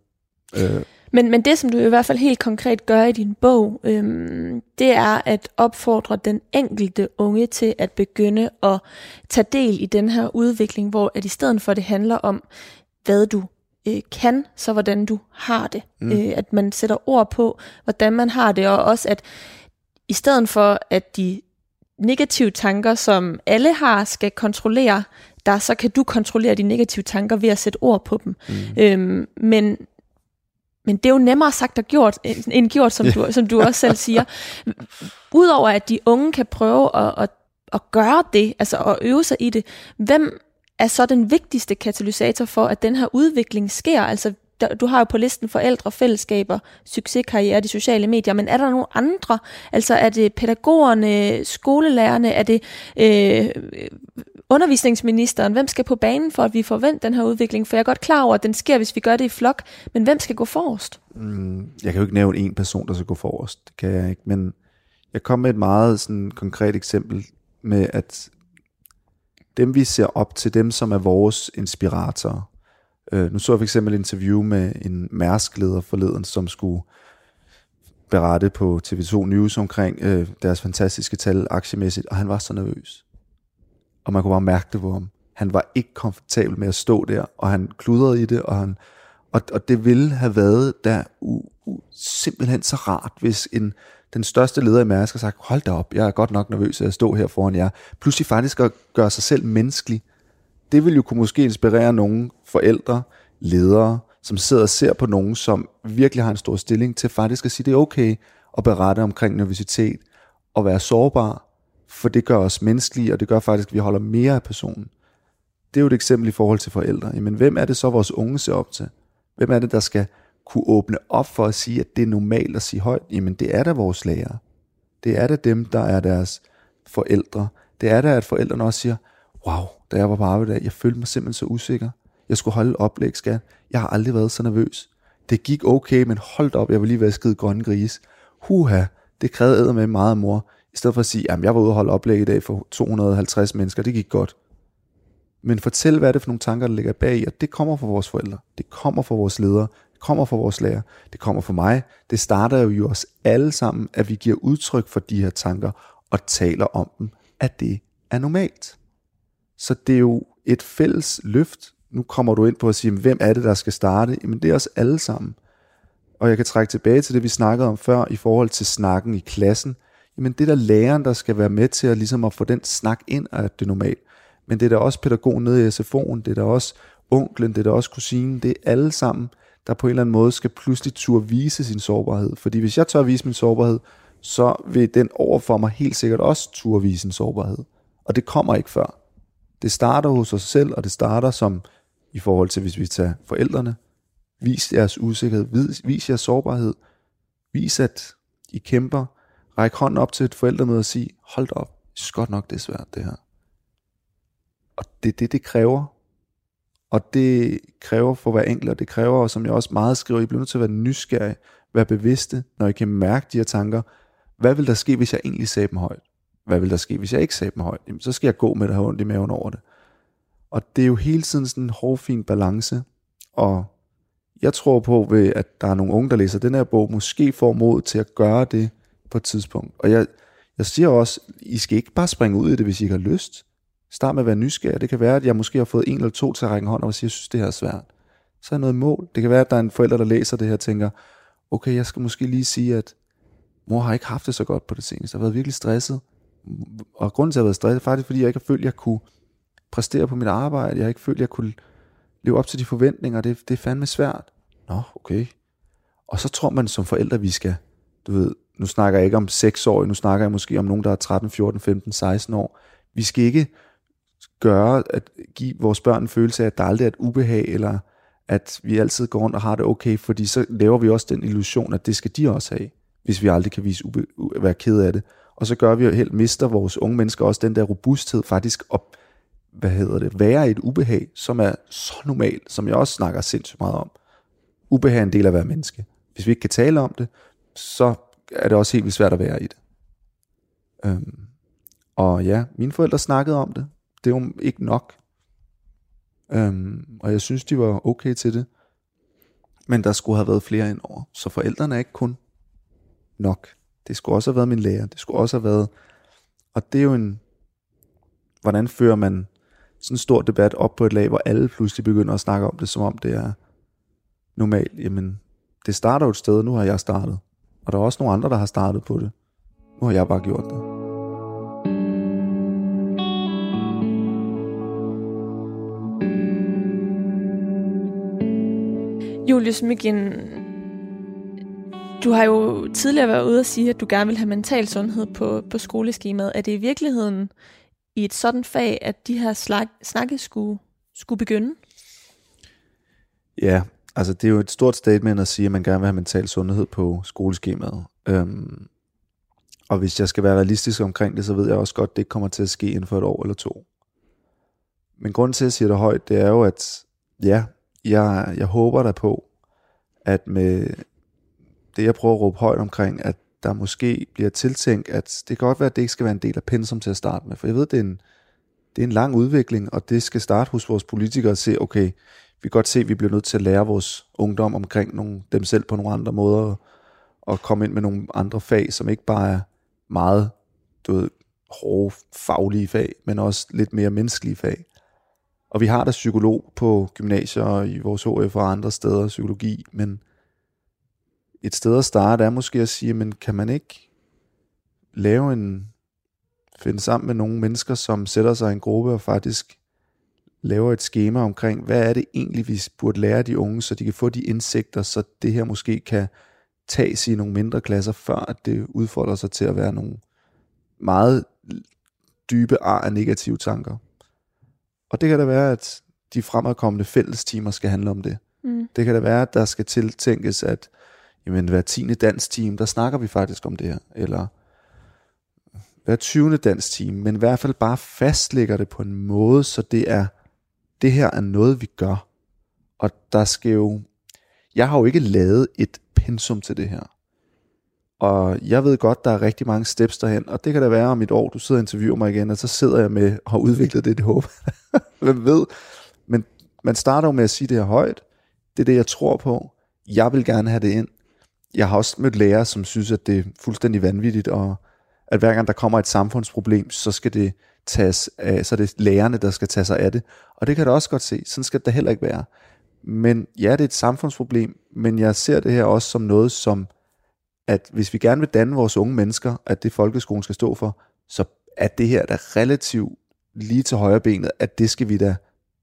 Øh. Men, men det, som du i hvert fald helt konkret gør i din bog, øhm, det er at opfordre den enkelte unge til at begynde at tage del i den her udvikling, hvor at i stedet for det handler om, hvad du øh, kan, så hvordan du har det. Mm. Øh, at man sætter ord på, hvordan man har det, og også at i stedet for, at de negative tanker, som alle har, skal kontrollere der, så kan du kontrollere de negative tanker ved at sætte ord på dem. Mm. Øhm, men, men det er jo nemmere sagt og gjort, end gjort, som, du, som du også selv siger. Udover at de unge kan prøve at, at, at gøre det, altså at øve sig i det, hvem er så den vigtigste katalysator for, at den her udvikling sker? Altså, du har jo på listen forældre, fællesskaber, succeskarriere, de sociale medier, men er der nogle andre? Altså er det pædagogerne, skolelærerne, er det øh, undervisningsministeren? Hvem skal på banen for, at vi forventer den her udvikling? For jeg er godt klar over, at den sker, hvis vi gør det i flok, men hvem skal gå forrest? Mm, jeg kan jo ikke nævne en person, der skal gå forrest. Det kan jeg ikke, men jeg kom med et meget sådan, konkret eksempel med, at dem vi ser op til, dem som er vores inspiratorer. Øh, nu så jeg for eksempel et interview med en mærskleder forleden, som skulle berette på TV2 News omkring øh, deres fantastiske tal aktiemæssigt, og han var så nervøs. Og man kunne bare mærke det på ham. Han var ikke komfortabel med at stå der, og han kludrede i det, og, han, og, og det ville have været der u, u, simpelthen så rart, hvis en den største leder i Mærsk har sagt, hold da op, jeg er godt nok nervøs af at stå her foran jer. Pludselig faktisk at gøre sig selv menneskelig. Det vil jo kunne måske inspirere nogle forældre, ledere, som sidder og ser på nogen, som virkelig har en stor stilling til faktisk at sige, det er okay at berette omkring nervøsitet og være sårbar, for det gør os menneskelige, og det gør faktisk, at vi holder mere af personen. Det er jo et eksempel i forhold til forældre. Jamen, hvem er det så, vores unge ser op til? Hvem er det, der skal kunne åbne op for at sige, at det er normalt at sige højt, jamen det er da vores lærere. Det er da dem, der er deres forældre. Det er da, at forældrene også siger, wow, da jeg var på arbejde, jeg følte mig simpelthen så usikker. Jeg skulle holde oplæg, skat. Jeg har aldrig været så nervøs. Det gik okay, men holdt op, jeg var lige være skide grønne gris. Huha, det krævede med meget mor. I stedet for at sige, at jeg var ude og holde oplæg i dag for 250 mennesker, det gik godt. Men fortæl, hvad er det for nogle tanker, der ligger bag, og det kommer fra vores forældre. Det kommer fra vores ledere kommer fra vores lærer, det kommer fra mig. Det starter jo i os alle sammen, at vi giver udtryk for de her tanker og taler om dem, at det er normalt. Så det er jo et fælles løft. Nu kommer du ind på at sige, hvem er det, der skal starte? Jamen det er os alle sammen. Og jeg kan trække tilbage til det, vi snakkede om før, i forhold til snakken i klassen. Jamen det er der læreren, der skal være med til at, ligesom at få den snak ind af det normalt. Men det er der også pædagogen nede i SFO'en, det er der også onklen, det er der også kusinen, det er alle sammen der på en eller anden måde skal pludselig turde vise sin sårbarhed. Fordi hvis jeg tør vise min sårbarhed, så vil den overfor mig helt sikkert også turde vise sin sårbarhed. Og det kommer ikke før. Det starter hos os selv, og det starter som i forhold til, hvis vi tager forældrene. Vis jeres usikkerhed, vis, vis jeres sårbarhed. Vis, at I kæmper række hånden op til et forældremøde og sige, hold op, jeg synes godt nok, det er svært det her. Og det er det, det kræver. Og det kræver for hver enkelt, og det kræver, som jeg også meget skriver, I bliver nødt til at være nysgerrige, være bevidste, når I kan mærke de her tanker. Hvad vil der ske, hvis jeg egentlig sagde dem højt? Hvad vil der ske, hvis jeg ikke sagde dem højt? Jamen, så skal jeg gå med det her ondt i maven over det. Og det er jo hele tiden sådan en hårfin balance, og jeg tror på, ved, at der er nogle unge, der læser den her bog, måske får mod til at gøre det på et tidspunkt. Og jeg, jeg siger også, I skal ikke bare springe ud i det, hvis I ikke har lyst. Start med at være nysgerrig. Det kan være, at jeg måske har fået en eller to til at række hånd og sige, jeg synes, det her er svært. Så er noget mål. Det kan være, at der er en forælder, der læser det her og tænker, okay, jeg skal måske lige sige, at mor har ikke haft det så godt på det seneste. Jeg har været virkelig stresset. Og grunden til, at jeg har været stresset, er faktisk, fordi jeg ikke har følt, at jeg kunne præstere på mit arbejde. Jeg har ikke følt, at jeg kunne leve op til de forventninger. Det, det er fandme svært. Nå, okay. Og så tror man som forældre, vi skal, du ved, nu snakker jeg ikke om 6 år, nu snakker jeg måske om nogen, der er 13, 14, 15, 16 år. Vi skal ikke gøre, at give vores børn en følelse af, at der aldrig er et ubehag, eller at vi altid går rundt og har det okay, fordi så laver vi også den illusion, at det skal de også have, hvis vi aldrig kan vise ube- være ked af det. Og så gør vi jo helt, mister vores unge mennesker også den der robusthed faktisk at hvad hedder det, være i et ubehag, som er så normalt, som jeg også snakker sindssygt meget om. Ubehag er en del af at være menneske. Hvis vi ikke kan tale om det, så er det også helt vildt svært at være i det. Øhm, og ja, mine forældre snakkede om det. Det var ikke nok. Øhm, og jeg synes, de var okay til det. Men der skulle have været flere ind over. Så forældrene er ikke kun nok. Det skulle også have været min lærer. Det skulle også have været... Og det er jo en... Hvordan fører man sådan en stor debat op på et lag, hvor alle pludselig begynder at snakke om det, som om det er normalt. Jamen, det starter jo et sted, nu har jeg startet. Og der er også nogle andre, der har startet på det. Nu har jeg bare gjort det. Julius Myggen, du har jo tidligere været ude og sige, at du gerne vil have mental sundhed på, på skoleskemaet. Er det i virkeligheden i et sådan fag, at de her slag, snakke skulle, skulle begynde? Ja, altså det er jo et stort statement at sige, at man gerne vil have mental sundhed på skoleskemaet. Øhm, og hvis jeg skal være realistisk omkring det, så ved jeg også godt, at det ikke kommer til at ske inden for et år eller to. Men grunden til, at jeg siger det højt, det er jo, at ja, jeg, jeg håber der på, at med det, jeg prøver at råbe højt omkring, at der måske bliver tiltænkt, at det kan godt være, at det ikke skal være en del af pensum til at starte med, for jeg ved, det er en, det er en lang udvikling, og det skal starte hos vores politikere at se, okay, vi kan godt se, at vi bliver nødt til at lære vores ungdom omkring nogle, dem selv på nogle andre måder, og komme ind med nogle andre fag, som ikke bare er meget du ved, hårde faglige fag, men også lidt mere menneskelige fag. Og vi har da psykolog på gymnasier og i vores HF og andre steder, psykologi, men et sted at starte er måske at sige, men kan man ikke lave en, finde sammen med nogle mennesker, som sætter sig i en gruppe og faktisk laver et schema omkring, hvad er det egentlig, vi burde lære de unge, så de kan få de indsigter, så det her måske kan tages i nogle mindre klasser, før at det udfolder sig til at være nogle meget dybe ar af negative tanker. Og det kan da være, at de fremadkommende fællestimer skal handle om det. Mm. Det kan da være, at der skal tiltænkes, at jamen, hver tiende dansk team, der snakker vi faktisk om det her. Eller hver 20. dansk team, men i hvert fald bare fastlægger det på en måde, så det er, det her er noget, vi gør. Og der skal jo, jeg har jo ikke lavet et pensum til det her. Og jeg ved godt, der er rigtig mange steps derhen, og det kan da være om et år, du sidder og interviewer mig igen, og så sidder jeg med og har udviklet det, det håb. Hvem ved? Men man starter jo med at sige det her højt. Det er det, jeg tror på. Jeg vil gerne have det ind. Jeg har også mødt lærere, som synes, at det er fuldstændig vanvittigt, og at hver gang der kommer et samfundsproblem, så skal det tages af, så er det lærerne, der skal tage sig af det. Og det kan du også godt se. Sådan skal det heller ikke være. Men ja, det er et samfundsproblem, men jeg ser det her også som noget, som at hvis vi gerne vil danne vores unge mennesker, at det folkeskolen skal stå for, så er det her da relativt lige til højre benet, at det skal vi da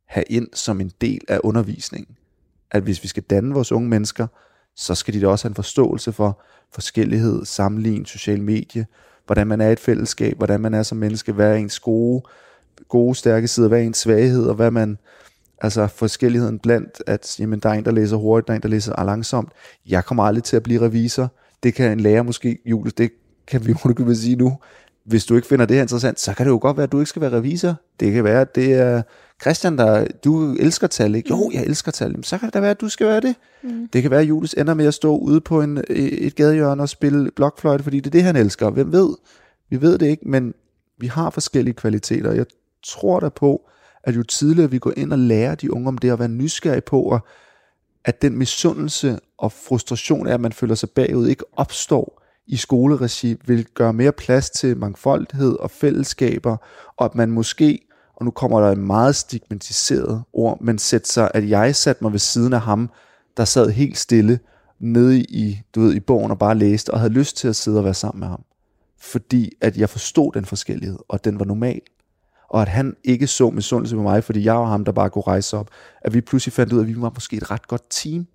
have ind som en del af undervisningen. At hvis vi skal danne vores unge mennesker, så skal de da også have en forståelse for forskellighed, sammenligning, social medie, hvordan man er et fællesskab, hvordan man er som menneske, hvad er ens gode, gode stærke sider, hvad er ens svaghed, og hvad man, altså forskelligheden blandt, at jamen, der er en, der læser hurtigt, der er en, der læser langsomt. Jeg kommer aldrig til at blive revisor. Det kan en lærer måske, Julius, det kan vi jo sige nu. Hvis du ikke finder det her interessant, så kan det jo godt være, at du ikke skal være revisor. Det kan være, at det er Christian, der, du elsker tal, ikke? Jo, jeg elsker tal. Så kan det da være, at du skal være det. Mm. Det kan være, at Julius ender med at stå ude på en, et gadehjørne og spille blokfløjte, fordi det er det, han elsker. Hvem ved? Vi ved det ikke, men vi har forskellige kvaliteter. Jeg tror da på, at jo tidligere vi går ind og lærer de unge om det, at være nysgerrige på, og at den misundelse og frustration af, at man føler sig bagud, ikke opstår i skoleregi, vil gøre mere plads til mangfoldighed og fællesskaber, og at man måske, og nu kommer der et meget stigmatiseret ord, men sætte sig, at jeg satte mig ved siden af ham, der sad helt stille nede i, du ved, i bogen og bare læste, og havde lyst til at sidde og være sammen med ham. Fordi at jeg forstod den forskellighed, og den var normal og at han ikke så misundelse på mig, fordi jeg var ham, der bare kunne rejse op, at vi pludselig fandt ud af, at vi var måske et ret godt team.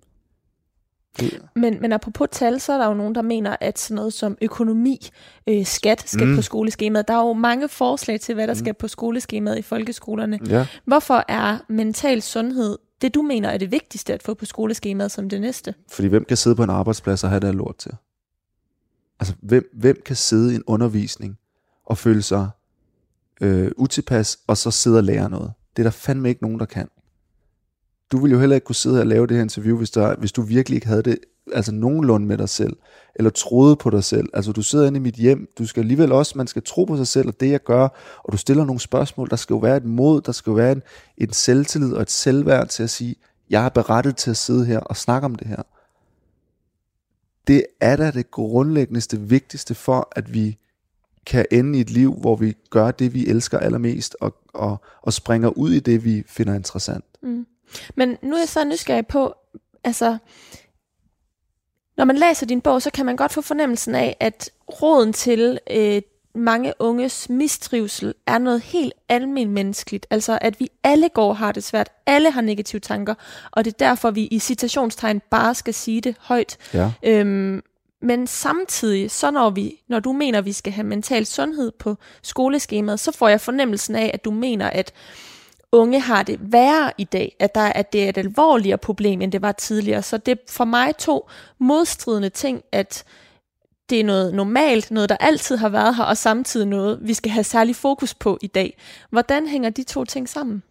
Ja. Men, men apropos tal, så er der jo nogen, der mener, at sådan noget som økonomi, øh, skat skal mm. på skoleskemaet. Der er jo mange forslag til, hvad der mm. skal på skoleskemaet i folkeskolerne. Ja. Hvorfor er mental sundhed det, du mener er det vigtigste at få på skoleskemaet som det næste? Fordi hvem kan sidde på en arbejdsplads og have det lort til? Altså, hvem, hvem kan sidde i en undervisning og føle sig øh, utilpas, og så sidde og lære noget. Det er der fandme ikke nogen, der kan. Du ville jo heller ikke kunne sidde og lave det her interview, hvis, der, hvis du virkelig ikke havde det altså nogenlunde med dig selv, eller troede på dig selv. Altså du sidder inde i mit hjem, du skal alligevel også, man skal tro på sig selv, og det jeg gør, og du stiller nogle spørgsmål, der skal jo være et mod, der skal jo være en, en selvtillid og et selvværd til at sige, jeg er berettet til at sidde her og snakke om det her. Det er da det grundlæggende vigtigste for, at vi kan ende i et liv, hvor vi gør det, vi elsker allermest, og, og, og springer ud i det, vi finder interessant. Mm. Men nu er jeg så nysgerrig på, altså, når man læser din bog, så kan man godt få fornemmelsen af, at råden til øh, mange unges mistrivsel er noget helt almindeligt menneskeligt. Altså, at vi alle går og har det svært. Alle har negative tanker. Og det er derfor, vi i citationstegn bare skal sige det højt. Ja. Øhm, men samtidig, så når, vi, når du mener, at vi skal have mental sundhed på skoleskemaet, så får jeg fornemmelsen af, at du mener, at unge har det værre i dag, at, der, at det er et alvorligere problem, end det var tidligere. Så det er for mig to modstridende ting, at det er noget normalt, noget der altid har været her, og samtidig noget, vi skal have særlig fokus på i dag. Hvordan hænger de to ting sammen?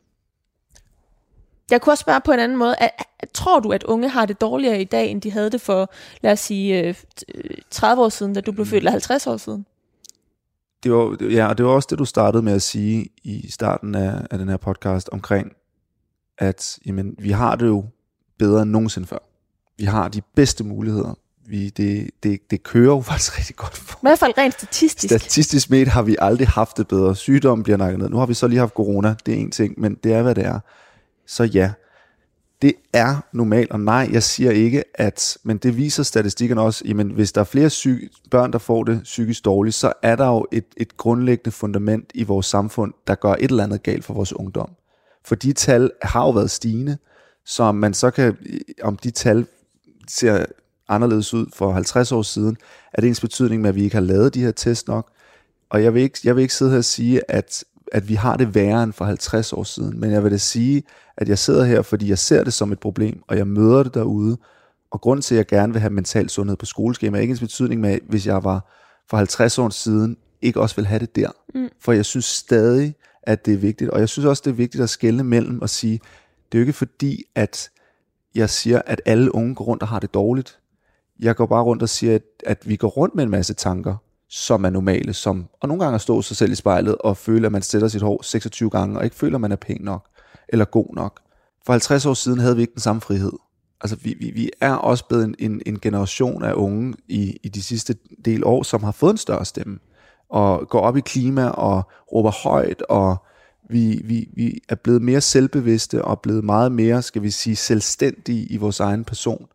Jeg kunne også spørge på en anden måde. Tror du, at unge har det dårligere i dag, end de havde det for, lad os sige, 30 øh, år siden, da du blev født, eller 50 år siden? Det var, ja, og det var også det, du startede med at sige i starten af, af den her podcast omkring, at jamen, vi har det jo bedre end nogensinde før. Vi har de bedste muligheder. Vi, det, det, det kører jo faktisk rigtig godt for. I hvert fald rent statistisk. Statistisk med har vi aldrig haft det bedre. Sygdom bliver nakket ned. Nu har vi så lige haft corona, det er en ting, men det er, hvad det er. Så ja, det er normalt, og nej, jeg siger ikke, at, men det viser statistikken også, jamen hvis der er flere syge, børn, der får det psykisk dårligt, så er der jo et, et grundlæggende fundament i vores samfund, der gør et eller andet galt for vores ungdom. For de tal har jo været stigende, så man så kan, om de tal ser anderledes ud for 50 år siden, er det ens betydning med, at vi ikke har lavet de her test nok. Og jeg vil ikke, jeg vil ikke sidde her og sige, at, at vi har det værre end for 50 år siden, men jeg vil da sige, at jeg sidder her, fordi jeg ser det som et problem, og jeg møder det derude. Og grund til, at jeg gerne vil have mental sundhed på skoleskema, er ikke ens betydning med, hvis jeg var for 50 år siden, ikke også vil have det der. Mm. For jeg synes stadig, at det er vigtigt. Og jeg synes også, det er vigtigt at skelne mellem og sige, det er jo ikke fordi, at jeg siger, at alle unge går rundt og har det dårligt. Jeg går bare rundt og siger, at, at vi går rundt med en masse tanker, som er normale, som, og nogle gange at stå sig selv i spejlet og føle, at man sætter sit hår 26 gange, og ikke føler, at man er pæn nok eller god nok. For 50 år siden havde vi ikke den samme frihed. Altså vi, vi, vi er også blevet en, en, en generation af unge i, i de sidste del år, som har fået en større stemme, og går op i klima og råber højt, og vi, vi, vi er blevet mere selvbevidste og blevet meget mere, skal vi sige, selvstændige i vores egen person.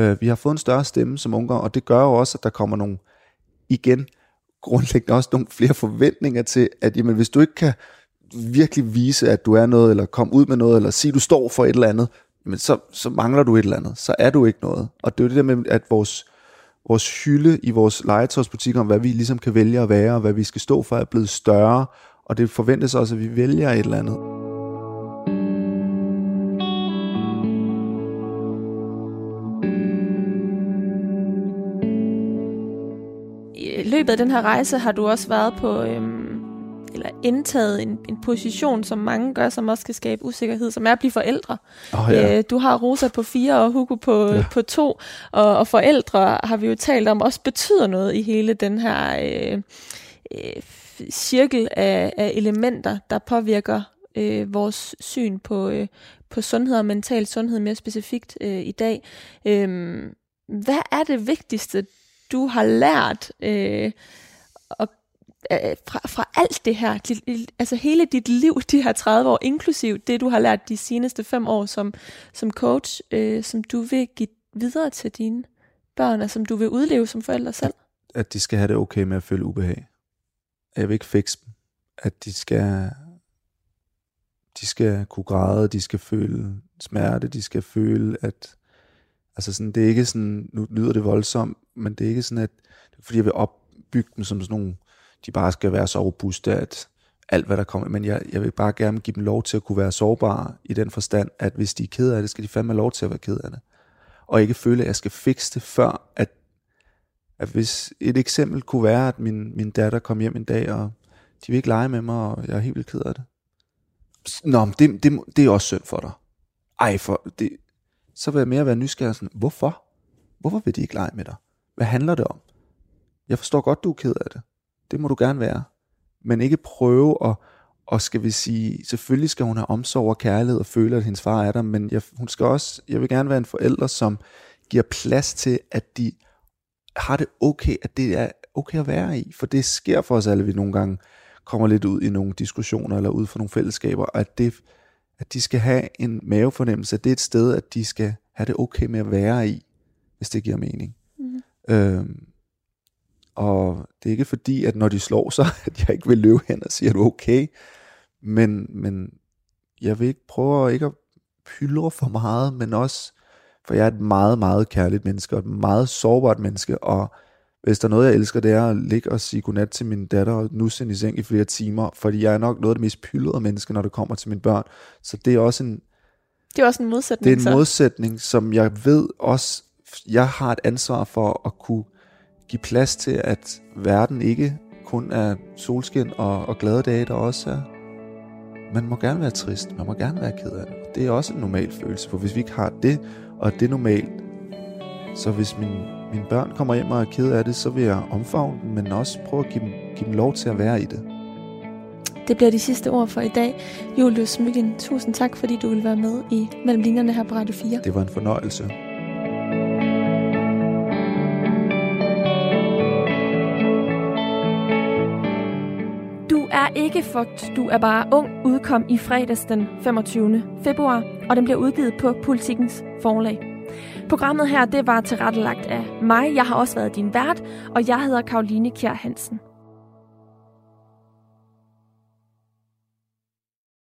Uh, vi har fået en større stemme som unge, og det gør jo også, at der kommer nogle, igen, grundlæggende også nogle flere forventninger til, at jamen, hvis du ikke kan virkelig vise, at du er noget, eller kom ud med noget, eller sige, du står for et eller andet, men så, så mangler du et eller andet. Så er du ikke noget. Og det er jo det der med, at vores, vores hylde i vores legetøjsbutik om hvad vi ligesom kan vælge at være, og hvad vi skal stå for, er blevet større. Og det forventes også, at vi vælger et eller andet. I løbet af den her rejse har du også været på øhm, eller indtaget en, en position, som mange gør, som også kan skabe usikkerhed, som er at blive forældre. Oh, ja. øh, du har Rosa på fire og Hugo på, ja. på to, og, og forældre har vi jo talt om, også betyder noget i hele den her øh, øh, cirkel af, af elementer, der påvirker øh, vores syn på, øh, på sundhed og mental sundhed mere specifikt øh, i dag. Øh, hvad er det vigtigste, du har lært øh, at Øh, øh, fra, fra alt det her, altså hele dit liv, de her 30 år, inklusiv det, du har lært de seneste fem år som, som coach, øh, som du vil give videre til dine børn, og som du vil udleve som forældre selv? At, at de skal have det okay med at føle ubehag. At Jeg vil ikke fikse dem. At de skal, de skal kunne græde, de skal føle smerte, de skal føle, at altså sådan, det er ikke sådan, nu lyder det voldsomt, men det er ikke sådan, at fordi jeg vil opbygge dem som sådan nogle de bare skal være så robuste, at alt hvad der kommer, men jeg, jeg vil bare gerne give dem lov til at kunne være sårbare i den forstand, at hvis de er ked af det, skal de fandme have lov til at være ked af det. Og ikke føle, at jeg skal fikse det, før at, at hvis et eksempel kunne være, at min, min datter kom hjem en dag, og De vil ikke lege med mig, og jeg er helt vildt ked af det. Nå, men det, det, det er også synd for dig. Ej, for det, så vil jeg mere være nysgerrig sådan, hvorfor? Hvorfor vil de ikke lege med dig? Hvad handler det om? Jeg forstår godt, du er ked af det. Det må du gerne være. Men ikke prøve at, og skal vi sige, selvfølgelig skal hun have omsorg og kærlighed og føle, at hendes far er der, men jeg, hun skal også, jeg vil gerne være en forælder, som giver plads til, at de har det okay, at det er okay at være i. For det sker for os alle, at vi nogle gange kommer lidt ud i nogle diskussioner, eller ud for nogle fællesskaber, og at, det, at de skal have en mavefornemmelse, at det er et sted, at de skal have det okay med at være i, hvis det giver mening. Mm. Øhm, og det er ikke fordi, at når de slår sig, at jeg ikke vil løbe hen og sige, at du okay. Men, men jeg vil ikke prøve at ikke at pyldre for meget, men også, for jeg er et meget, meget kærligt menneske, og et meget sårbart menneske, og hvis der er noget, jeg elsker, det er at ligge og sige godnat til min datter og nusse i seng i flere timer, fordi jeg er nok noget af det mest pyldrede menneske, når det kommer til mine børn. Så det er også en... Det er også en modsætning. Det er en så. modsætning, som jeg ved også, jeg har et ansvar for at kunne give plads til, at verden ikke kun er solskin og, og glade dage, der også er. Man må gerne være trist, man må gerne være ked af det. Det er også en normal følelse, for hvis vi ikke har det, og det er normalt, så hvis min, mine børn kommer hjem og er ked af det, så vil jeg omfavne dem, men også prøve at give dem, give dem lov til at være i det. Det bliver de sidste ord for i dag. Julius Smykken, tusind tak, fordi du vil være med i Mellem Linjerne her på Radio 4. Det var en fornøjelse. Er ikke fucked, du er bare ung, udkom i fredags den 25. februar, og den bliver udgivet på Politikens forlag. Programmet her, det var tilrettelagt af mig. Jeg har også været din vært, og jeg hedder Karoline Kjær Hansen.